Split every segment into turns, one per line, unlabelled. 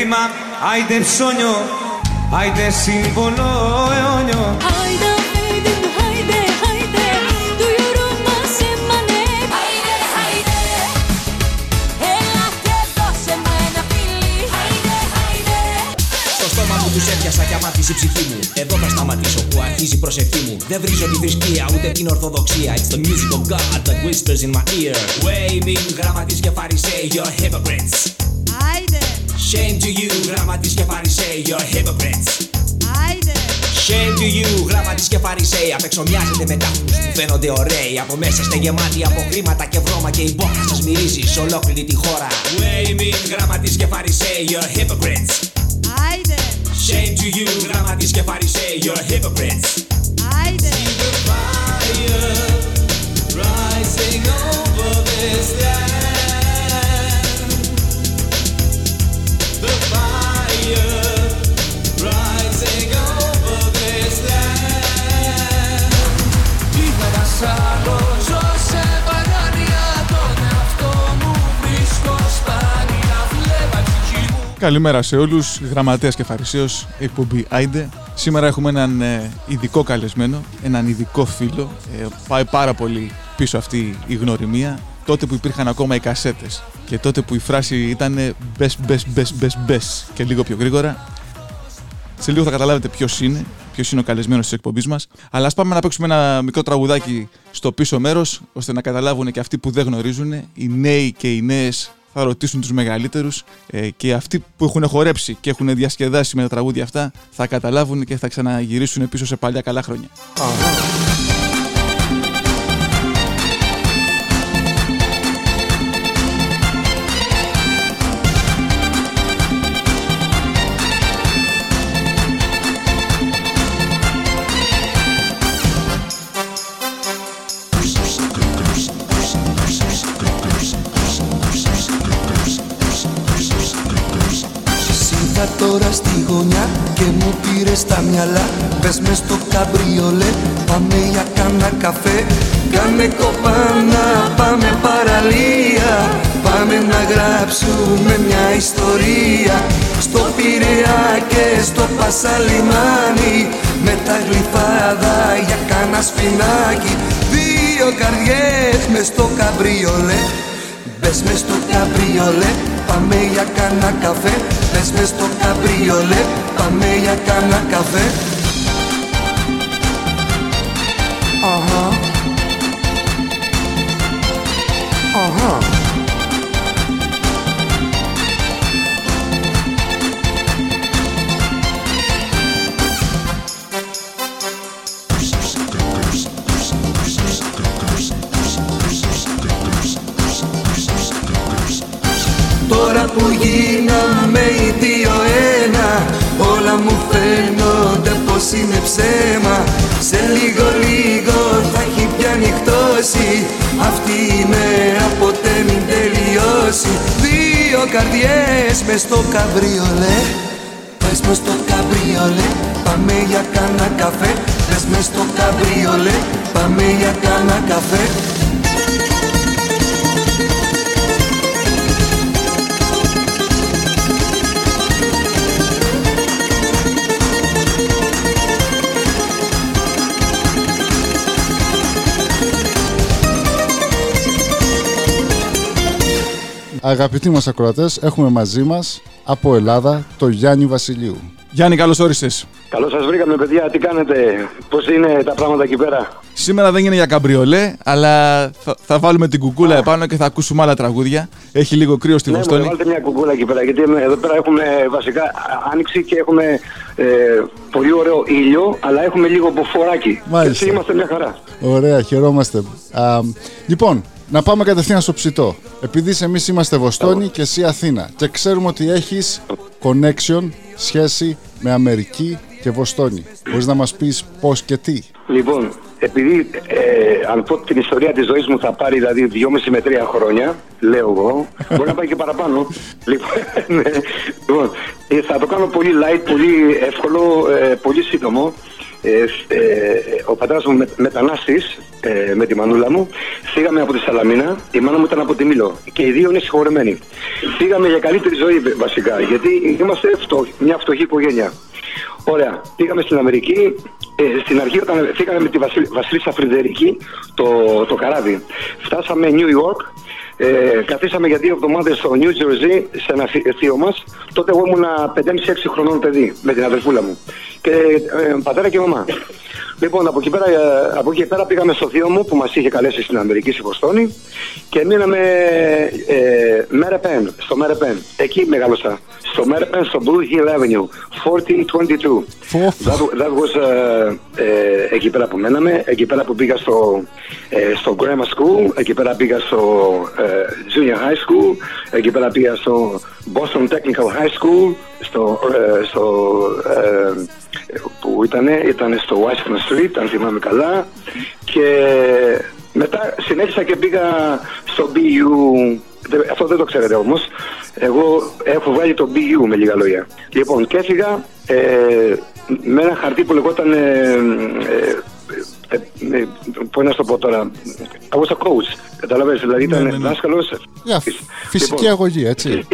Άιντε
θύμα, άιντε ψώνιο, άιντε σύμβολο αιώνιο.
Άιντε, άιντε, άιντε, άιντε. Του γιουρού μας έμανε. Άιντε, άιντε. Έλα και δώσε μου ένα φιλί. Άιντε, άιντε.
Στο στόμα μου τους έπιασα και αμάθησε η ψυχή μου. Εδώ θα σταματήσω που αρχίζει η προσευχή μου. Δεν βρίζω τη θρησκεία ούτε την ορθοδοξία. It's the music of God that whispers in my ear. Waving γραμματείς και φαρισαίοι You're hypocrites.
Άιντε,
Shame to you γραμματείς και φαρισαίοι You're hypocrites.
Άιντε,
Shame to you, γράμματις και φαρισαίοι Απεξομοιάζετε με τάφους που φαίνονται ωραίοι. Από μέσα είστε γεμάτοι από χρήματα και βρώμα Και η μπόχα σας μυρίζει σε ολόκληρη τη χώρα. Waving, γράμματις και φαρισαίοι You're hypocrites.
Άιντε,
Shame to you, γράμματις και φαρισαίοι You're hypocrites.
Άιντε.
Rising over this land
Καλημέρα σε όλους, γραμματέας και φαρισαίος, εκπομπή Άιντε. Σήμερα έχουμε έναν ε, ειδικό καλεσμένο, έναν ειδικό φίλο. Ε, πάει πάρα πολύ πίσω αυτή η γνωριμία. Τότε που υπήρχαν ακόμα οι κασέτες και τότε που η φράση ήταν ε, μπες, μπες, μπες, μπες, μπες και λίγο πιο γρήγορα. Σε λίγο θα καταλάβετε ποιος είναι, ποιος είναι ο καλεσμένος της εκπομπής μας. Αλλά ας πάμε να παίξουμε ένα μικρό τραγουδάκι στο πίσω μέρος, ώστε να καταλάβουν και αυτοί που δεν γνωρίζουν, οι νέοι και οι νέες θα ρωτήσουν τους μεγαλύτερους ε, και αυτοί που έχουν χορέψει και έχουν διασκεδάσει με τα τραγούδια αυτά θα καταλάβουν και θα ξαναγυρίσουν πίσω σε παλιά καλά χρόνια.
Μου πήρε στα μυαλά. Πες μες στο καμπριολέ, πάμε για κάνα καφέ. Κάνε κοπάνα, πάμε παραλία. Πάμε να γράψουμε μια ιστορία. Στο Πειραιά και στο Πασαλιμάνι. Με τα γλυφάδα για κάνα σπινάκι. Δύο καρδιές μες στο καμπριολέ Μπες μες στο καμπριολέ, πάμε για κάνα καφέ. Μπες μες στο καμπριολέ, πάμε για κάνα καφέ. Αχα. Αχα. Τώρα που γίναμε οι δύο ένα. Όλα μου φαίνονται πως είναι ψέμα. Σε λίγο λίγο θα έχει πια νυχτώσει. Αυτή η μέρα ποτέ μην τελειώσει. Δύο καρδιές μες στο καμπριολέ. Πες μες στο καμπριολέ Πάμε για κάνα καφέ. Πες μες στο καμπριολέ Πάμε για κάνα καφέ
Αγαπητοί μας ακροατές, έχουμε μαζί μας από Ελλάδα το Γιάννη Βασιλείου.
Γιάννη, καλώς όρισες.
Καλώς σας βρήκαμε, παιδιά. Τι κάνετε, πώς είναι τα πράγματα εκεί πέρα;
Σήμερα δεν είναι για καμπριολέ, αλλά θα, θα βάλουμε την κουκούλα επάνω και θα ακούσουμε άλλα τραγούδια. Έχει λίγο κρύο στη
Ναι, μου
Βοστόνη.
βάλτε μια κουκούλα εκεί πέρα. Γιατί εδώ πέρα έχουμε βασικά άνοιξη και έχουμε ε, πολύ ωραίο ήλιο, αλλά έχουμε λίγο μποφοράκι.
Μάλιστα.
Έτσι είμαστε μια χαρά.
Ωραία, χαιρόμαστε. Α, λοιπόν, να πάμε κατευθείαν στο ψητό. Επειδή εμείς είμαστε Βοστόνη και εσύ Αθήνα και ξέρουμε ότι έχεις connection, σχέση με Αμερική και Βοστόνη. Μπορείς να μας πεις πώς και τι;
Λοιπόν, επειδή ε, αν πω την ιστορία της ζωής μου θα πάρει δηλαδή 2,5 με 3 χρόνια, λέω εγώ, μπορεί να πάει και παραπάνω. λοιπόν, ναι, λοιπόν, ε, θα το κάνω πολύ light, πολύ εύκολο, ε, πολύ σύντομο. Ε, ε, ο πατέρας μου με, μετανάστης ε, με τη μανούλα μου φύγαμε από τη Σαλαμίνα η μάνα μου ήταν από τη Μήλο και οι δύο είναι συγχωρεμένοι φύγαμε για καλύτερη ζωή βασικά γιατί είμαστε φτω, μια φτωχή οικογένεια Ωραία. Πήγαμε στην Αμερική. Ε, στην αρχή όταν φύγαμε με τη Βασίλ, Βασίλισσα Φρυντερική το, το καράβι. Φτάσαμε New York. Ε, καθίσαμε για δύο εβδομάδες στο New Jersey σε ένα θεί- θείο μας. Τότε εγώ ήμουν 5,5-6 χρονών παιδί με την αδερφούλα μου. Και ε, πατέρα και μαμά. Λοιπόν, από εκεί, πέρα, ε, από εκεί πέρα πήγαμε στο θείο μου που μας είχε καλέσει στην Αμερική, στη Βοστόνη και μείναμε ε, Μέρεπεν, στο Μέρεπεν. Εκεί μεγάλωσα. Στο Μέρεπεν, στο Blue Hill Avenue, 1422. That, that was, ε, ε, εκεί πέρα που μέναμε, εκεί πέρα που πήγα στο, ε, στο Grammar School, εκεί πέρα πήγα στο ε, Junior High School, εκεί πέρα πήγα στο Boston Technical High School, στο, ε, στο ε, που ήταν, ήταν στο Washington Street, αν θυμάμαι καλά, και μετά συνέχισα και πήγα στο BU, Δε- αυτό δεν το ξέρετε όμως, εγώ έχω βάλει το BU με λίγα λόγια. Λοιπόν, και έφυγα ε, με ένα χαρτί που λεγόταν, ε, ε, ε, ε, πώς να σου το πω τώρα, I was a coach, καταλαβαίνεις, δηλαδή ήταν
ναι, ναι.
δάσκαλος.
Για φυσική
Λοιπόν,
αγωγή, έτσι.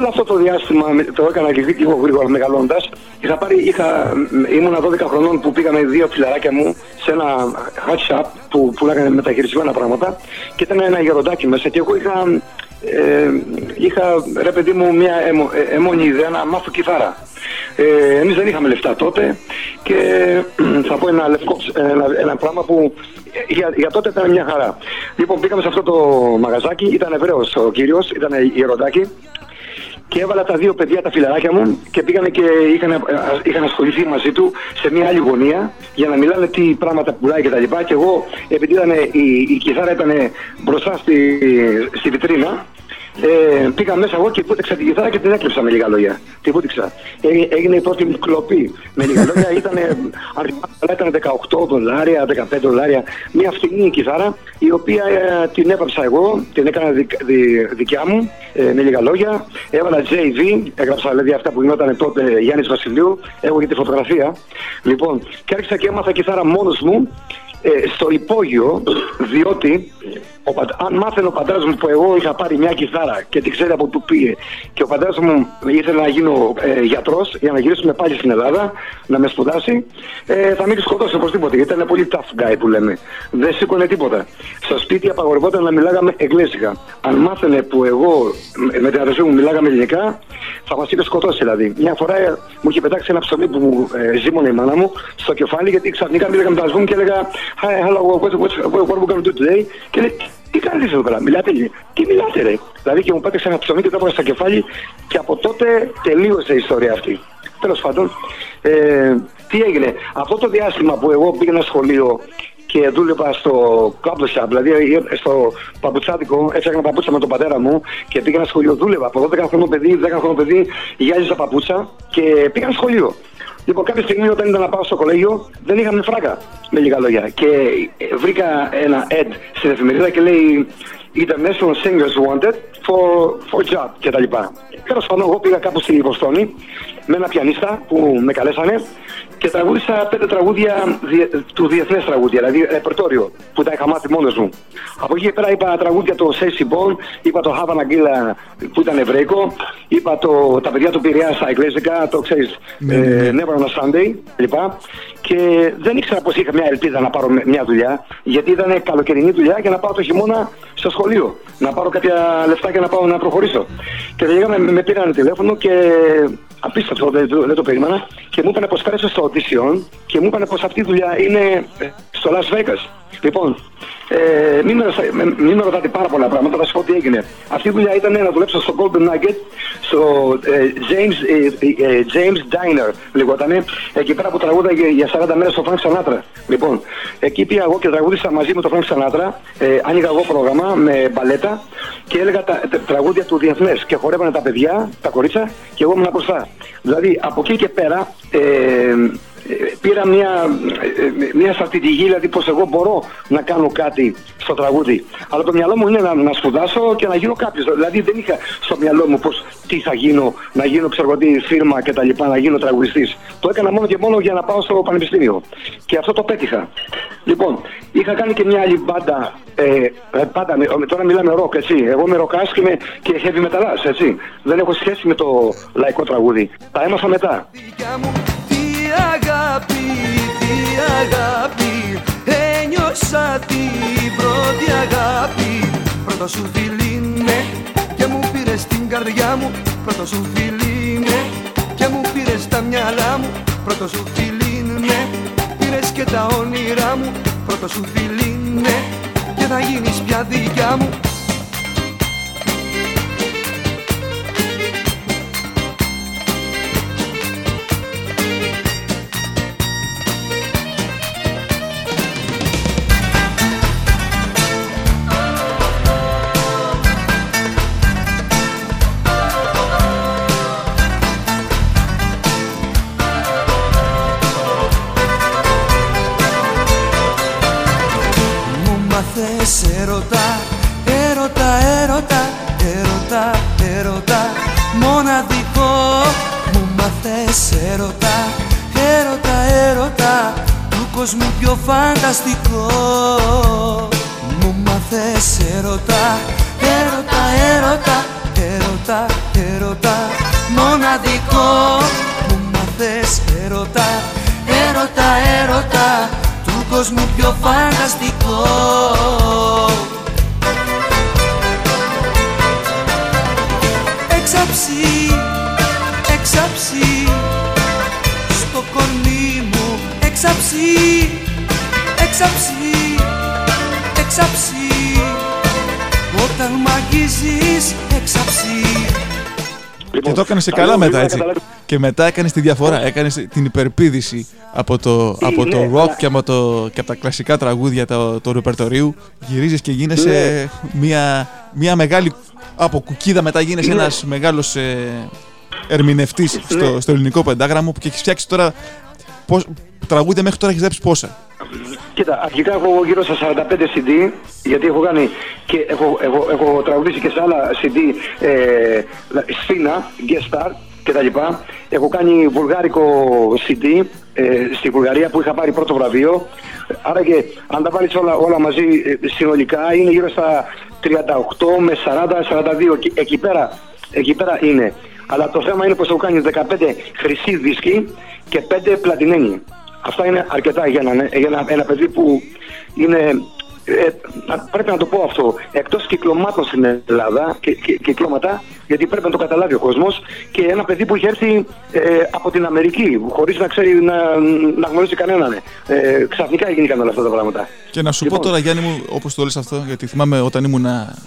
Όλο αυτό το διάστημα με- το έκανα και λίγο γρήγορα μεγαλώντας. Είχα πάρει, είχα, μ, ήμουνα 12 χρονών που πήγαμε δύο φιλαράκια μου σε ένα hot shop που πουλάγανε μεταχειρισμένα πράγματα και ήταν ένα γεροντάκι μέσα και εγώ είχα, ε, είχα ρε παιδί μου μια αιμο, ε, αιμονή ιδέα να μάθω κιθάρα. Ε, εμείς δεν είχαμε λεφτά τότε και θα πω ένα, λευκό, ένα, ένα πράγμα που για, για τότε ήταν μια χαρά. Λοιπόν, πήγαμε σε αυτό το μαγαζάκι, ήταν Εβραίος ο κύριος, ήταν γεροντάκι και έβαλα τα δύο παιδιά, τα φιλαράκια μου και πήγανε και είχαν, α, είχαν ασχοληθεί μαζί του σε μια άλλη γωνία για να μιλάνε τι πράγματα πουλάει και τα λοιπά. Και εγώ, επειδή ήταν, η, η κιθάρα ήταν μπροστά στη, στη βιτρίνα, ε, πήγα μέσα εγώ και πούτεξα την κιθάρα και την έκλειψα με λίγα λόγια. Την πούτεξα. Ε, έγινε η πρώτη μου κλοπή. Με λίγα λόγια ήταν, αν θυμάμαι καλά, ήταν 18 δολάρια, 15 δολάρια. Μια φτηνή κιθάρα, η οποία ε, την έβαψα εγώ, την έκανα δικ- δι- δικιά μου, ε, με λίγα λόγια. Έβαλα JV, έγραψα δηλαδή αυτά που γινόταν τότε Γιάννης Βασιλείου, έχω και τη φωτογραφία. Λοιπόν, και άρχισα και έμαθα κιθάρα μόνος μου ε, στο υπόγειο, διότι ο, πατ- αν μάθαινε ο πατέρας μου που εγώ είχα πάρει μια κιθάρα και την ξέρει από πού πήγε και ο πατέρας μου ήθελε να γίνω ε, γιατρός για να γυρίσουμε πάλι στην Ελλάδα να με σπουδάσει ε, θα μην σκοτώσει οπωσδήποτε γιατί ήταν πολύ tough guy που λέμε. Δεν σήκωνε τίποτα. Στο σπίτι απαγορευόταν να μιλάγαμε εγγλέζικα. Αν μάθαινε που εγώ με- με την αδερφή μου μιλάγαμε ελληνικά θα μας είχε σκοτώσει δηλαδή. Μια φορά ε, μου είχε πετάξει ένα ψωμί που μου ε, ζήμωνε η μάνα μου στο κεφάλι γιατί ξαφνικά μίλαγα με τα μου και έλεγα Hi, hello, what, what, what, what are we going to do today; Και λέει τι κάνεις εδώ πέρα, μιλάτε λίγο. Τι μιλάτε ρε. Δηλαδή και μου πέταξε ένα ψωμί και το έβγαλα στο κεφάλι και από τότε τελείωσε η ιστορία αυτή. Τέλος πάντων, ε, τι έγινε. Αυτό το διάστημα που εγώ πήγαινα σχολείο και δούλευα στο κάπλο shop, δηλαδή στο παπουτσάδικο, έφτιαχνα παπούτσα με τον πατέρα μου και πήγαινα σχολείο, δούλευα από 12 χρόνο παιδί, 10 χρόνο παιδί, γυάλιζα παπούτσα και πήγα σχολείο. Λοιπόν, κάποια στιγμή όταν ήταν να πάω στο κολέγιο, δεν είχαμε φράγκα, με λίγα λόγια. Και ε, βρήκα ένα ad στην εφημερίδα και λέει International Singers Wanted for, for Job κτλ. Τέλος πάντων, εγώ πήγα κάπου στη Βοστόνη με ένα πιανίστα που με καλέσανε και τραγούδισα πέντε τραγούδια διε- του διεθνές τραγούδια, δηλαδή ρεπερτόριο που τα είχα μάθει μόνος μου. Από εκεί και πέρα είπα τραγούδια το Σέισι Bon, είπα το Havana Gila που ήταν εβραϊκό, είπα το, τα παιδιά του Πειραιά στα εγγλέζικα, το ξέρεις, ε, Never on a Sunday λοιπά. Και δεν ήξερα πως είχα μια ελπίδα να πάρω με- μια δουλειά, γιατί ήταν καλοκαιρινή δουλειά για να πάω το χειμώνα στο σχολείο, να πάρω κάποια λεφτά και να πάω να προχωρήσω. Και τελικά με, με πήραν τηλέφωνο και απίστευτο, δεν, το- δεν το περίμενα, και μου είπανε πως πέρασε στο audition και μου είπανε πως αυτή η δουλειά είναι ε, στο Las Vegas. Λοιπόν, ε, μην, με, ρωτά- με- μην με ρωτάτε πάρα πολλά πράγματα, θα σας πω τι έγινε. Αυτή η δουλειά ήταν να δουλέψω στο Golden Nugget, στο ε, James, ε, ε, James Diner λεγότανε, εκεί πέρα που τραγούδαγε για 40 μέρες στο Frank Sinatra. Λοιπόν, εκεί πήγα εγώ και τραγούδισα μαζί με τον Frank Sinatra, ε, άνοιγα εγώ πρόγραμμα με μπαλέτα και έλεγα τα, τα τραγούδια του διεθνές και χορεύανε τα παιδιά, τα κορίτσια και εγώ ήμουν μπροστά. Δηλαδή από εκεί και πέρα ε, ε, πήρα μια, ε, μια στρατηγική, δηλαδή πως εγώ μπορώ να κάνω κάτι στο τραγούδι. Αλλά το μυαλό μου είναι να, να σπουδάσω και να γίνω κάποιος. Δηλαδή δεν είχα στο μυαλό μου πως τι θα γίνω, να γίνω ξέρω εγώ τι φίρμα και τα λοιπά, να γίνω τραγουδιστής. Το έκανα μόνο και μόνο για να πάω στο πανεπιστήμιο. Και αυτό το πέτυχα. Λοιπόν, είχα κάνει και μια άλλη μπάντα, ε, ε, πάντα, με- τώρα μιλάμε ροκ, έτσι. Εγώ είμαι ροκάς και, είμαι και heavy metalάς, έτσι. Δεν έχω σχέση με το λαϊκό τραγούδι. Τα έμαθα μετά.
Δικιά μου Τι αγάπη, τι αγάπη. Ένιωσα την πρώτη αγάπη. Πρώτο σου φιλί ναι Και μου πήρες την καρδιά μου. Πρώτο σου φιλί ναι Και μου πήρες τα μυαλά μου. Πρώτο σου φιλί ναι Πήρες και τα όνειρά μου. Πρώτο σου φιλί ναι Και θα γίνεις πια δικιά μου Μου φανταστικό. Μου μάθες έρωτα, έρωτα, έρωτα, έρωτα, έρωτα. Μοναδικό. Μου μάθες έρωτα, έρωτα, έρωτα. Του κόσμου πιο φανταστικό
Και το έκανε
τα
καλά
λέω
μετά
γρήγορα,
έτσι.
καταλάβει-
Και μετά έκανες τη διαφορά. Έκανες την υπερπίδηση από το, από το
ναι,
rock
αλλά-
και από, το, και από τα κλασικά τραγούδια του το ρεπερτορίου. Γυρίζεις και γίνεσαι
Ναι.
μια, μια μεγάλη. Από κουκίδα μετά γίνεσαι
Ναι.
ένας μεγάλος ε, ερμηνευτής στο, στο ελληνικό πεντάγραμμο που και έχεις φτιάξει τώρα. Πώς, τραγούδια μέχρι τώρα έχεις γράψει πόσα;
Κοίτα, αρχικά έχω γύρω στα 45 CD, γιατί έχω κάνει και έχω, έχω, έχω τραγουδήσει και σε άλλα CD ε, Σφίνα, Guest Star κτλ. Έχω κάνει βουλγάρικο CD ε, στη Βουλγαρία που είχα πάρει πρώτο βραβείο. Άρα και αν τα βάλεις όλα, όλα μαζί ε, συνολικά είναι γύρω στα 38 με 40-42 εκεί, εκεί, πέρα, εκεί πέρα είναι. Αλλά το θέμα είναι πως έχω κάνει 15 χρυσή δίσκη και 5 πλατινένι. Αυτά είναι αρκετά για ένα, για ένα, ένα παιδί που είναι. Ε, να- πρέπει να το πω αυτό. Εκτός κυκλωμάτων στην Ελλάδα, και, και, κυκλώματα, γιατί πρέπει να το καταλάβει ο κόσμος, και ένα παιδί που έχει έρθει ε, από την Αμερική, χωρίς να ξέρει να, να γνωρίζει κανέναν. Ε, ξαφνικά έγιναν όλα αυτά τα πράγματα.
Και να σου
Λοιπόν.
πω τώρα, Γιάννη μου, όπως το λες αυτό, γιατί θυμάμαι όταν ήμουν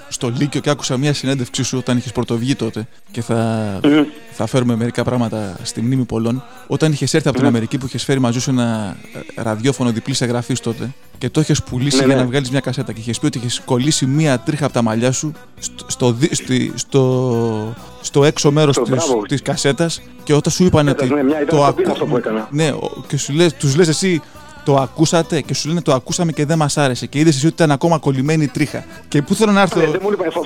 στο Λύκειο και άκουσα μια συνέντευξή σου όταν είχες πρωτοβγεί τότε και θα, θα φέρουμε μερικά πράγματα στη μνήμη πολλών. Όταν είχες έρθει από την Αμερική που είχες φέρει μαζί σου ένα ε, ραδιόφωνο διπλή εγγραφή τότε και το είχες πουλήσει
Ναι,
για
ναι.
να βγάλεις μια κασέτα και είχες πει ότι είχες κολλήσει μία τρίχα από τα μαλλιά σου στο, στο, δι- στη- στο, στο έξω μέρος
Στο
της
μπράβο.
της κασέτας και όταν σου είπαν
Κασέτας,
ότι
ναι, μια ήταν
το
κοπίνα
ακού-
αυτό που έκανα.
ναι, ο- και σου λες, τους λες εσύ το ακούσατε και σου λένε το ακούσαμε και δεν μας άρεσε και είδες εσύ ότι ήταν ακόμα κολλημένη η τρίχα. Και πού θέλω να έρθω;
Ναι, δεν μου είπα εφό-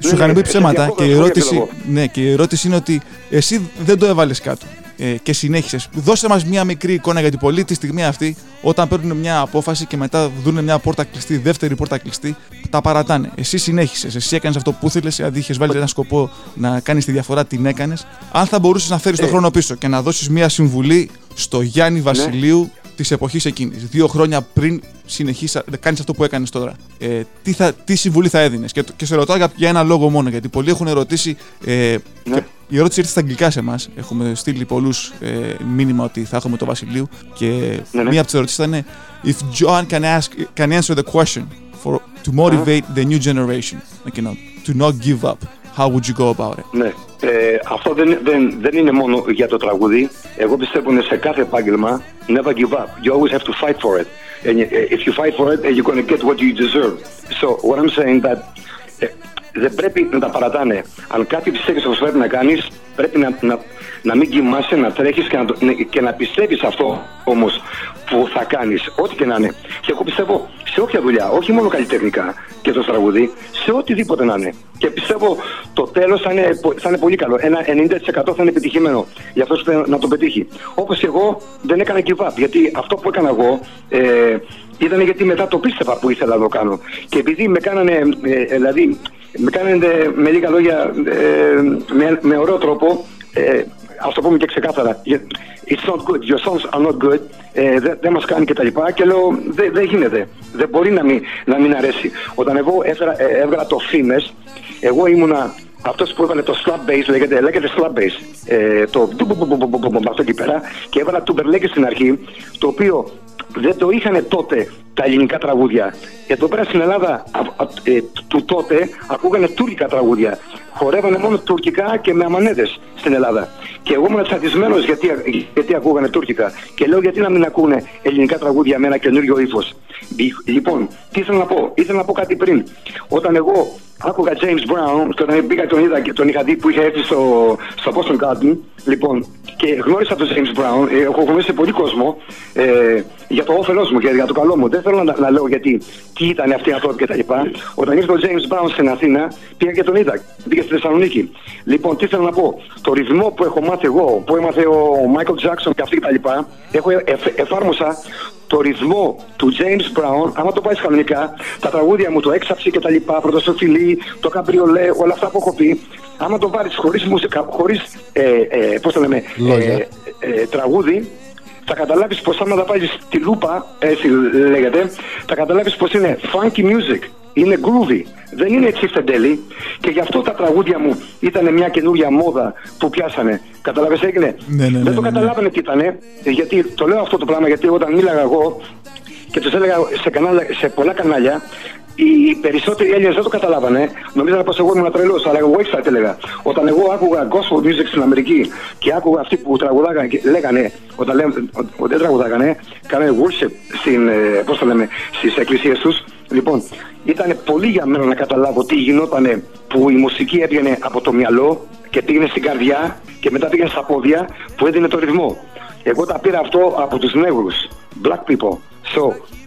Σου
Ναι,
είχαν
ναι,
πει
σε
ψέματα
διακόπτω,
και η,
αυτό
ερώτηση,
θέλω
ναι, και η ερώτηση είναι ότι εσύ δεν το έβαλες κάτω ε, και συνέχισες. Δώσε μας μια μικρή εικόνα γιατί πολλοί τη στιγμή αυτή, όταν παίρνουν μια απόφαση και μετά δουν μια πόρτα κλειστή, δεύτερη πόρτα κλειστή, τα παρατάνε. Εσύ συνέχισες. Εσύ έκανες αυτό που ήθελε, αντί είχες βάλει ένα σκοπό να κάνεις τη διαφορά, την έκανες. Αν θα μπορούσες να φέρεις τον
Ε.
χρόνο πίσω και να δώσεις μια συμβουλή στο Γιάννη Βασιλείου της εποχής εκείνης, δύο χρόνια πριν συνεχίσει να κάνεις αυτό που έκανες τώρα. Ε, τι, θα, τι συμβουλή θα έδινες; Και, το- και σε ρωτάω για, για ένα λόγο μόνο, γιατί πολλοί έχουν ερωτήσει. Ε,
Ναι.
και η ερώτηση ήρθε στα αγγλικά σε εμά. Έχουμε στείλει πολλού ε, μήνυμα ότι θα έχουμε το Βασιλείου. Και
Ναι, ναι.
μία από τι ερωτήσει ήταν If John can, ask, can answer the question for, to motivate the new generation, like, you know, to not give up, how would you go about it?
Ναι. Ε, αυτό δεν, δεν, δεν είναι μόνο για το τραγούδι. Εγώ πιστεύω είναι σε κάθε επάγγελμα never give up. You always have to fight for it. And uh, if you fight for it, uh, you're going to get what you deserve. So what I'm saying that ε, δεν πρέπει να τα παρατάνε. Αν κάτι πιστεύεις ότι πρέπει να κάνεις, πρέπει να, να, να μην κοιμάσαι, να τρέχεις και να, το- και να πιστεύεις αυτό όμως που θα κάνεις, ό,τι και να είναι. Και εγώ πιστεύω σε όποια δουλειά, όχι μόνο καλλιτεχνικά και το τραγουδί, σε οτιδήποτε να είναι. Και πιστεύω το τέλος θα είναι, πο- θα είναι πολύ καλό. Ένα 90% θα είναι επιτυχημένο για αυτός που θέλει να το πετύχει. Όπως και εγώ δεν έκανα give up, γιατί αυτό που έκανα εγώ ε, ήταν γιατί μετά το πίστευα που ήθελα να το κάνω. Και επειδή με κάνανε, ε, δηλαδή, με κάνανε με λίγα λόγια, ε, με, με ωραίο τρόπο, ε, ας το πούμε και ξεκάθαρα, «Yeah, it's not good, your songs are not good, ε, δεν δεν μας κάνει και τα λοιπά και λέω δεν δεν γίνεται, δεν μπορεί να μην, να μην αρέσει. Όταν εγώ έφερα, ε, έβγαλα το φήμες, εγώ ήμουνα αυτός που έβαλε το slap bass, λέγεται, λέγεται slap bass, ε, το του- μπου- μπου- μπου- μπου- μπου- μπου- αυτό εκεί πέρα και έβαλα του Μπερλέκη στην αρχή, το οποίο δεν το είχαν τότε τα ελληνικά τραγούδια. Και εδώ πέρα στην Ελλάδα α- α- ε, του τότε ακούγανε τουρκικά τραγούδια. Χορεύανε μόνο τουρκικά και με αμανέδες στην Ελλάδα. Και εγώ ήμουν τσατισμένος γιατί, γιατί ακούγανε τουρκικά. Και λέω γιατί να μην ακούνε ελληνικά τραγούδια με ένα καινούριο ύφος. Λοιπόν, τι ήθελα να πω; Ήθελα να πω κάτι πριν. Όταν εγώ άκουγα James Brown, και όταν πήγα τον είδα και τον είχα δει που είχε έρθει στο, στο Boston Garden, λοιπόν, και γνώρισα τον James Brown, ε, έχω γνωρίσει πολύ κόσμο ε, για το όφελός μου και για το καλό μου. Δεν θέλω να, να λέω γιατί τι ήταν αυτοί οι άνθρωποι κτλ. Όταν ήρθε ο James Brown στην Αθήνα, πήγα και τον είδα. Πήγα στη Θεσσαλονίκη. Λοιπόν, τι θέλω να πω. Το ρυθμό που έχω μάθει εγώ, που έμαθε ο Michael Jackson και αυτοί κτλ. Έχω εφ- εφάρμοσα το ρυθμό του James Brown, άμα το πάει κανονικά, τα τραγούδια μου, το έξαψη και τα λοιπά, πρωτοσοφιλή, το καμπριολέ, όλα αυτά που έχω πει, άμα το βάλεις χωρίς μουσικά, χωρίς, ε, ε, πώς το λέμε,
Λόγια.
ε, ε, τραγούδι, θα καταλάβεις πως άμα τα βάλεις στη λούπα, έτσι λέγεται, θα καταλάβεις πως είναι funky music, είναι groovy, δεν είναι τσιφτεντέλη και γι' αυτό τα τραγούδια μου ήταν μια καινούρια μόδα που πιάσανε. Καταλάβες έγινε;
Ναι, ναι, ναι,
δεν το
ναι, ναι.
καταλάβανε τι ήτανε, γιατί το λέω αυτό το πράγμα γιατί όταν μίλαγα εγώ και τους έλεγα σε, κανάλια, σε πολλά κανάλια, οι περισσότεροι Έλληνες δεν το καταλάβανε. Νομίζανε πως εγώ ήμουν τρελός, αλλά εγώ έξα έλεγα. Όταν εγώ άκουγα gospel music στην Αμερική και άκουγα αυτοί που τραγουδάγανε και λέγανε, όταν λέμε, ότι δεν τραγουδάγανε, κάνανε worship στην, ε, πώς το λέμε, στις εκκλησίες τους. Λοιπόν, ήταν πολύ για μένα να καταλάβω τι γινότανε που η μουσική έβγαινε από το μυαλό και πήγαινε στην καρδιά και μετά πήγαινε στα πόδια που έδινε το ρυθμό. Εγώ τα πήρα αυτό από τους νέγρους, black people. So,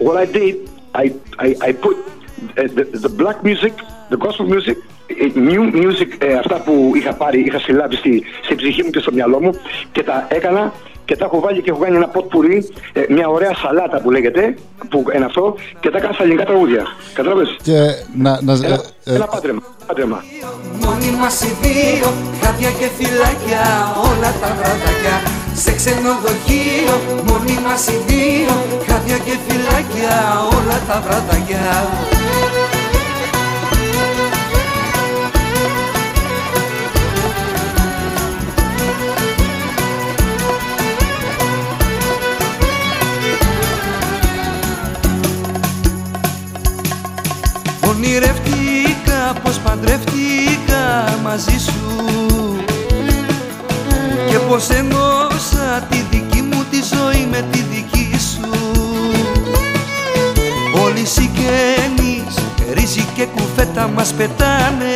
what I did, I, I, I put uh, the, the black music, the gospel music, ε, new music, ε, αυτά που είχα πάρει, είχα συλλάβει στη, στη ψυχή μου και στο μυαλό μου και τα έκανα και τα έχω βάλει και έχω κάνει ένα ποτ πουρί, ε, μια ωραία σαλάτα που λέγεται, που είναι αυτό, και τα έκανα στα ελληνικά τραγούδια. Κατάλαβες;
Και να, να,
Ένα,
ε, ε,
ένα πάντρεμα. πάντρεμα.
Μόνοι μας οι δύο, χάδια και φυλάκια, όλα τα βραδάκια Σε ξενοδοχείο, μόνοι μας οι δύο, χάδια και φυλάκια, όλα τα βραδάκια Ονειρευτήκα πως παντρευτήκα μαζί σου. Και πως ενώσα τη δική μου τη ζωή με τη δική σου. Όλοι οι συγγενείς, ρύζι και κουφέτα μας πετάνε.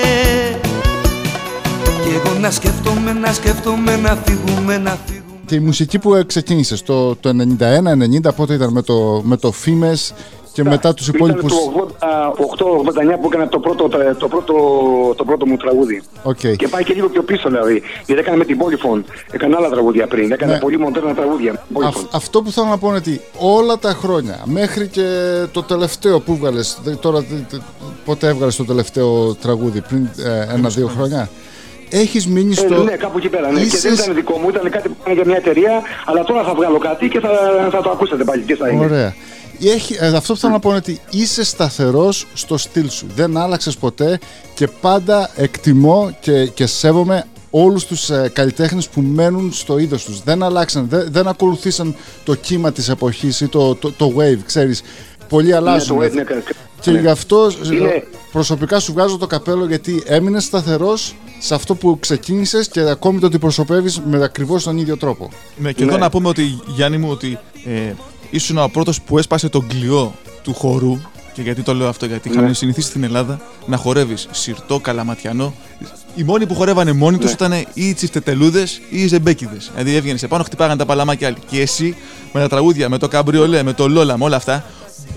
Κι εγώ να σκέφτομαι, να σκέφτομαι, να φύγουμε, να φύγουμε.
Και η μουσική που ξεκίνησες το, το 91-90, πότε ήταν με το, με το Φήμες και μετά τους υπόλοιπους...
Ήταν το 8-89 που έκανα το πρώτο, το, πρώτο, το πρώτο μου τραγούδι.
Okay.
Και πάει και λίγο πιο πίσω δηλαδή. Γιατί έκανα με την Polyphone. Έκανα άλλα τραγούδια πριν. Έκανα
Ναι.
πολύ μοντέρνα τραγούδια.
Αυ-
Polyphone.
αυτό που θέλω να πω είναι ότι όλα τα χρόνια, μέχρι και το τελευταίο που βγάλες, δε- τώρα δε- δε- πότε έβγαλες το τελευταίο τραγούδι, πριν ε, ένα-δύο χρόνια, έχεις μείνει
Ε,
στο...
ναι, κάπου εκεί πέρα. Ναι. Και
Είσαι
δεν ήταν δικό μου, ήταν κάτι που έκανε για μια εταιρεία. Αλλά τώρα θα βγάλω κάτι και θα, θα το ακούσετε πάλι. Και θα είναι.
Ωραία. Έχει, ε, αυτό που θέλω να πω είναι ότι είσαι σταθερός στο στυλ σου. Δεν άλλαξες ποτέ και πάντα εκτιμώ και, και σέβομαι όλους τους ε, καλλιτέχνες που μένουν στο είδος τους. Δεν αλλάξαν, δεν, δεν ακολουθήσαν το κύμα της εποχής ή το, το, το wave, ξέρεις. Πολλοί αλλάζουν.
Ναι, το wave, ναι, κα-
και
ναι.
γι' αυτό ε,
Είναι-
προσωπικά σου βγάζω το καπέλο γιατί έμεινες σταθερός σε αυτό που ξεκίνησες και ακόμη το αντιπροσωπεύεις με ακριβώς τον ίδιο τρόπο.
Ναι, και εδώ να πούμε ότι, Γιάννη μου, ότι ε, ήσουν ο πρώτος που έσπασε τον κλειό του χορού. Και γιατί το λέω αυτό, γιατί
Ναι.
είχαμε συνηθίσει στην Ελλάδα να χορεύεις σιρτό, καλαματιανό. Οι μόνοι που χορεύανε μόνοι τους
Ναι.
ήταν ή οι τσιφτετελούδες ή οι ζεμπέκιδες. Δηλαδή έβγαινες επάνω, χτυπάγανε τα παλαμάκια άλλοι. Και εσύ με τα τραγούδια, με το καμπριολέ, με το λόλα, με όλα αυτά,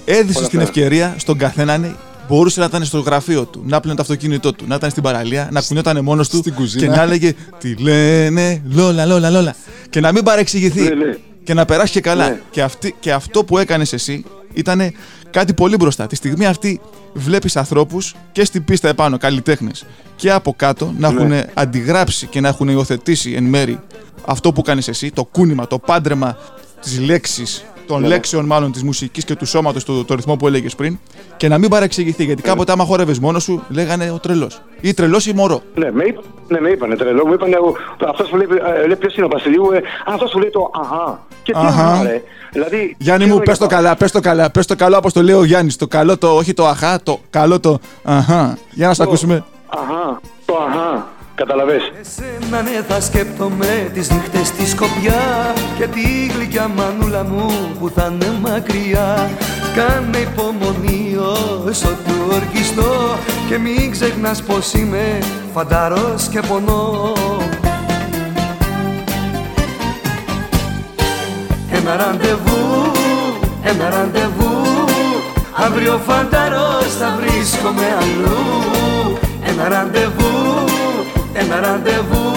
έδισες
Όλα
την
αυτά.
ευκαιρία στον καθέναν. Μπορούσε να ήταν στο γραφείο του, να πλύνει το αυτοκίνητό του, να ήταν στην παραλία, να κουνιόταν μόνος του
Στην κουζίνα.
και να έλεγε Τι λένε, λόλα, λόλα, λόλα. Και να μην παρεξηγηθεί
Ναι, ναι.
Και να περάσει και καλά.
Ναι.
Και, αυτή, και αυτό που έκανες εσύ ήταν κάτι πολύ μπροστά. Τη στιγμή αυτή βλέπεις ανθρώπους και στην πίστα επάνω, καλλιτέχνες, και από κάτω να
Ναι.
έχουν αντιγράψει και να έχουν υιοθετήσει εν μέρη αυτό που κάνεις εσύ, το κούνημα, το πάντρεμα της λέξης, των
Ναι.
λέξεων μάλλον της μουσικής και του σώματος, το, το ρυθμό που έλεγες πριν, και να μην παρεξηγηθεί. Γιατί κάποτε, άμα χόρευες μόνος σου, λέγανε ο τρελός. Ή τρελός ή μωρό.
Ναι, με, είπ- ναι, με είπανε τρελό. Μου είπανε αυτός που λέει, ε, λέει ποιος είναι ο Βασιλείου. Ε, αυτός που λέει το αχά. Και τι
Αχα.
αχά, ρε. Δηλαδή,
Γιάννη
τι
μου,
λέω
πες
για
το καλά, πες το καλά, πες το καλό όπως το λέει ο Γιάννης. Το καλό το, όχι το αχά, το καλό το αχά. Για να σε
Το-
ακούσουμε.
Αχά, το αχά. Καταλαβες.
Εσένα ναι θα σκέπτομαι τις νύχτες στη Σκοπιά Και τη γλυκιά μανούλα μου που θα είναι μακριά. Κάνε υπομονή όσο του ορκιστώ Και μην ξεχνάς πως είμαι φανταρός και πονώ Ένα ραντεβού, ένα ραντεβού Αύριο φανταρός θα βρίσκομαι αλλού. Ένα ραντεβού, ένα ραντεβού.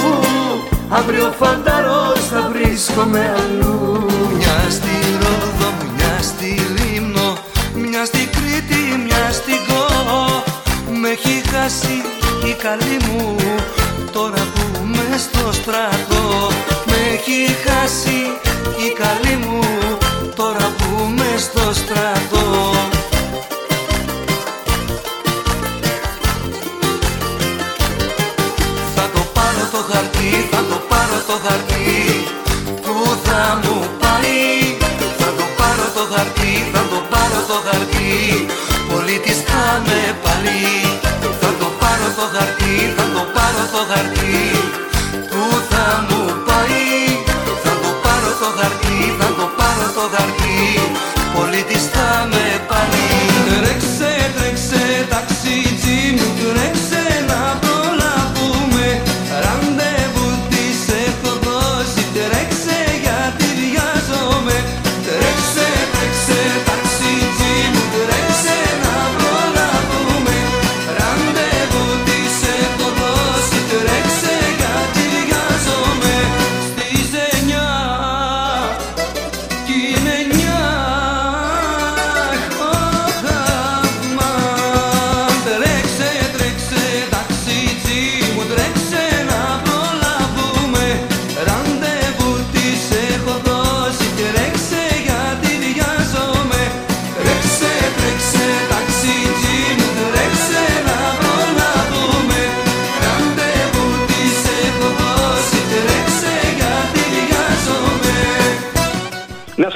Αύριο φανταρός θα βρίσκομαι αλλού. Μια στη Ρόδο, μια στη Λίμνο Μια στη Κρήτη, μια στη Κό Με έχει χάσει η καλή μου Τώρα που είμαι στο στρατό. Με έχει χάσει η καλή μου Τώρα που είμαι στο στρατό το πάρω το χαρτί Πού θα μου πάει. Θα το πάρω το χαρτί, θα το πάρω το χαρτί. Πολίτης θα με πάλι. Θα το πάρω το χαρτί, θα το πάρω το χαρτί Πού θα μου πάει. Θα το πάρω το χαρτί, θα το πάρω το χαρτί. Πολίτης θα με πάλι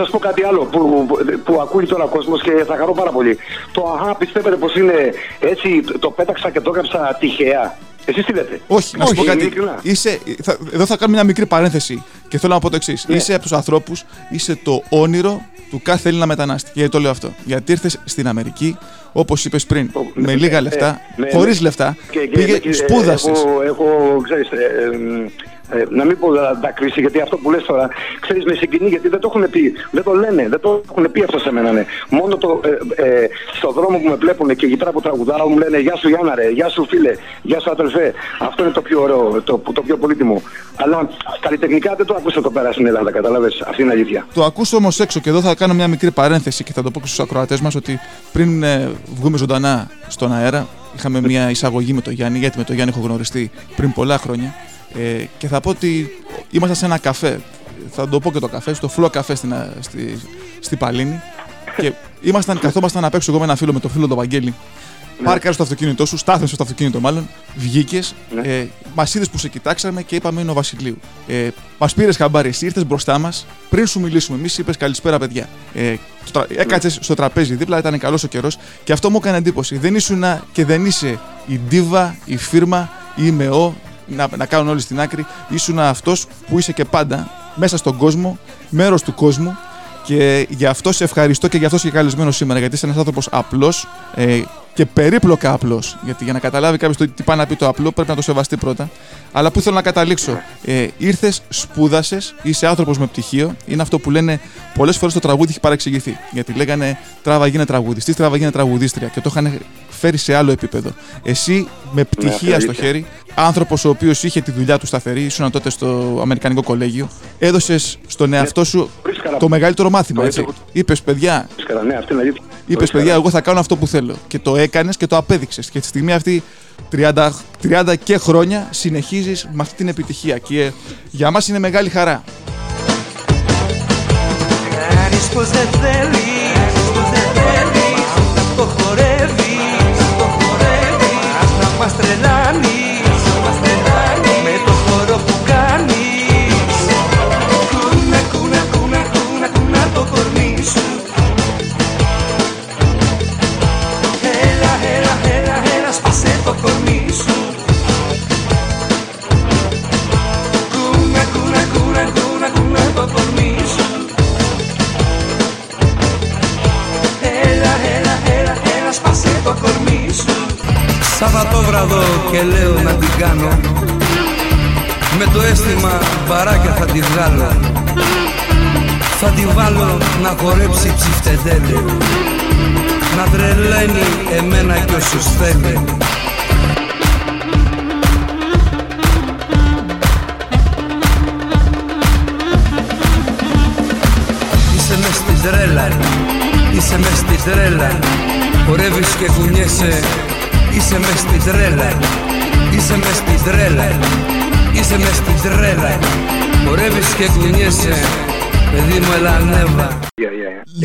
Να
σας πω κάτι άλλο που, που, που ακούει τώρα ο κόσμος και θα χαρώ πάρα πολύ. Το αχά πιστεύετε πως είναι έτσι, το πέταξα και το έκαψα τυχαία; Εσείς τι λέτε;
Όχι, να σου πω
Όχι,
κάτι.
ειλικρινά.
Είσαι, θα, εδώ θα κάνω μια μικρή παρένθεση και θέλω να πω το εξής.
Ναι.
Είσαι από τους ανθρώπους, είσαι το όνειρο του κάθε Έλληνα μετανάστη. Γιατί το λέω αυτό; Γιατί ήρθες στην Αμερική, όπως είπες πριν,
Το-
με
ναι,
λίγα
ε,
λεφτά,
ναι,
χωρίς
ναι.
λεφτά,
Και- και-
πήγε,
και-
σπούδασες.
Έχω, έχω ξέρεις, ε, ε, ε, να μην πω δακρύσει, γιατί αυτό που λες τώρα, ξέρεις με συγκινεί, γιατί δεν το έχουν πει, δεν το λένε, δεν το έχουν πει αυτό σε μένα, ναι. Μόνο το, ε, ε, στο δρόμο που με βλέπουν και εκεί πέρα που τραγουδάω μου λένε Γεια σου Γιάννα ρε, γεια σου φίλε, γεια σου αδελφέ. Αυτό είναι το πιο ωραίο, το, το πιο πολύτιμο. Αλλά καλλιτεχνικά δεν το ακούσα εδώ πέρα στην Ελλάδα, καταλάβες, αυτή είναι η αλήθεια.
Το ακούσω όμως έξω και εδώ θα κάνω μια μικρή παρένθεση και θα το πω και στους ακροατές μας ότι πριν ε, βγούμε ζωντανά στον αέρα, είχαμε μια εισαγωγή με τον Γιάννη, γιατί με τον Γιάννη έχω γνωριστεί πριν πολλά χρόνια. Ε, και θα πω ότι ήμασταν σε ένα καφέ. Θα το πω και το καφέ, στο Φλό Καφέ στην, α- στη, στη Παλίνη. και ήμασταν, καθόμασταν απ' έξω εγώ με ένα φίλο, με τον φίλο τον Βαγγέλη. Πάρκαρε στο αυτοκίνητό σου, στάθμισε στο αυτοκίνητο μάλλον, βγήκες,
Ναι.
ε, μας είδες που σε κοιτάξαμε και είπαμε είναι ο Βασιλείου. Ε, μας πήρες χαμπάρι, εσύ ήρθες μπροστά μας, πριν σου μιλήσουμε, εμείς είπες καλησπέρα παιδιά. Ε, Έκατσες στο τραπέζι δίπλα, ήταν καλός ο καιρός και αυτό μου έκανε εντύπωση. Δεν ήσουν και δεν είσαι η ντίβα, η φίρμα ή η μεό, να, να κάνουν όλοι στην άκρη. Ήσουν αυτός που είσαι και πάντα μέσα στον κόσμο, μέρος του κόσμου και γι' αυτό σε ευχαριστώ και γι' αυτό είσαι και καλεσμένος σήμερα. Γιατί είσαι ένας άνθρωπος απλός ε, και περίπλοκα απλός. Γιατί για να καταλάβει κάποιος τι πάει να πει το απλό, πρέπει να το σεβαστεί πρώτα. Αλλά που θέλω να καταλήξω. Ε, Ήρθες, σπούδασες, είσαι άνθρωπος με πτυχίο. Είναι αυτό που λένε πολλές φορές το τραγούδι έχει παρεξηγηθεί. Γιατί λέγανε τράβα γίνε τραγουδιστής, τράβα γίνε τραγουδίστρια. Και το είχαν φέρει σε άλλο επίπεδο. Εσύ με πτυχία στο
αλήθεια.
χέρι, άνθρωπος ο οποίος είχε τη δουλειά του σταθερή, ήσουν τότε στο Αμερικανικό κολέγιο, έδωσες στον εαυτό σου
βρίσκαρα-
το μεγαλύτερο μάθημα.
το
Έτσι.
έτρωγα.
Είπες, παιδιά,
Βρίσκαρα, ναι, αυτή είναι η αλήθεια.
Είπες,
Βρίσκαρα.
παιδιά, εγώ θα κάνω αυτό που θέλω. Και το έκανες και το απέδειξες. Και τη στιγμή αυτή, 30, 30 και χρόνια, συνεχίζεις με αυτή την επιτυχία. Και ε, για μας είναι μεγάλη χαρά.
Κάνεις πως δεν θέλεις, πως δεν θέλεις Το χορεύεις, το χορεύεις Να μας τρελάνεις, το κορμί σου. Σαββατόβραδο και λέω να την κάνω. Με το αίσθημα μπαράκια θα τη βγάλω. Θα τη βάλω να χορέψει ψιφτεντέλε Να τρελαίνει εμένα κι όσους θέλει. Είσαι μες στη τρέλα, είσαι μες στη τρέλα Χορεύεις και κουνιέσαι, είσαι μες στη τρέλα. Είσαι μες στη τρέλα, είσαι μες στη τρέλα. Χορεύεις και κουνιέσαι, παιδί μου έλα ανέβα.
Yeah, yeah, yeah.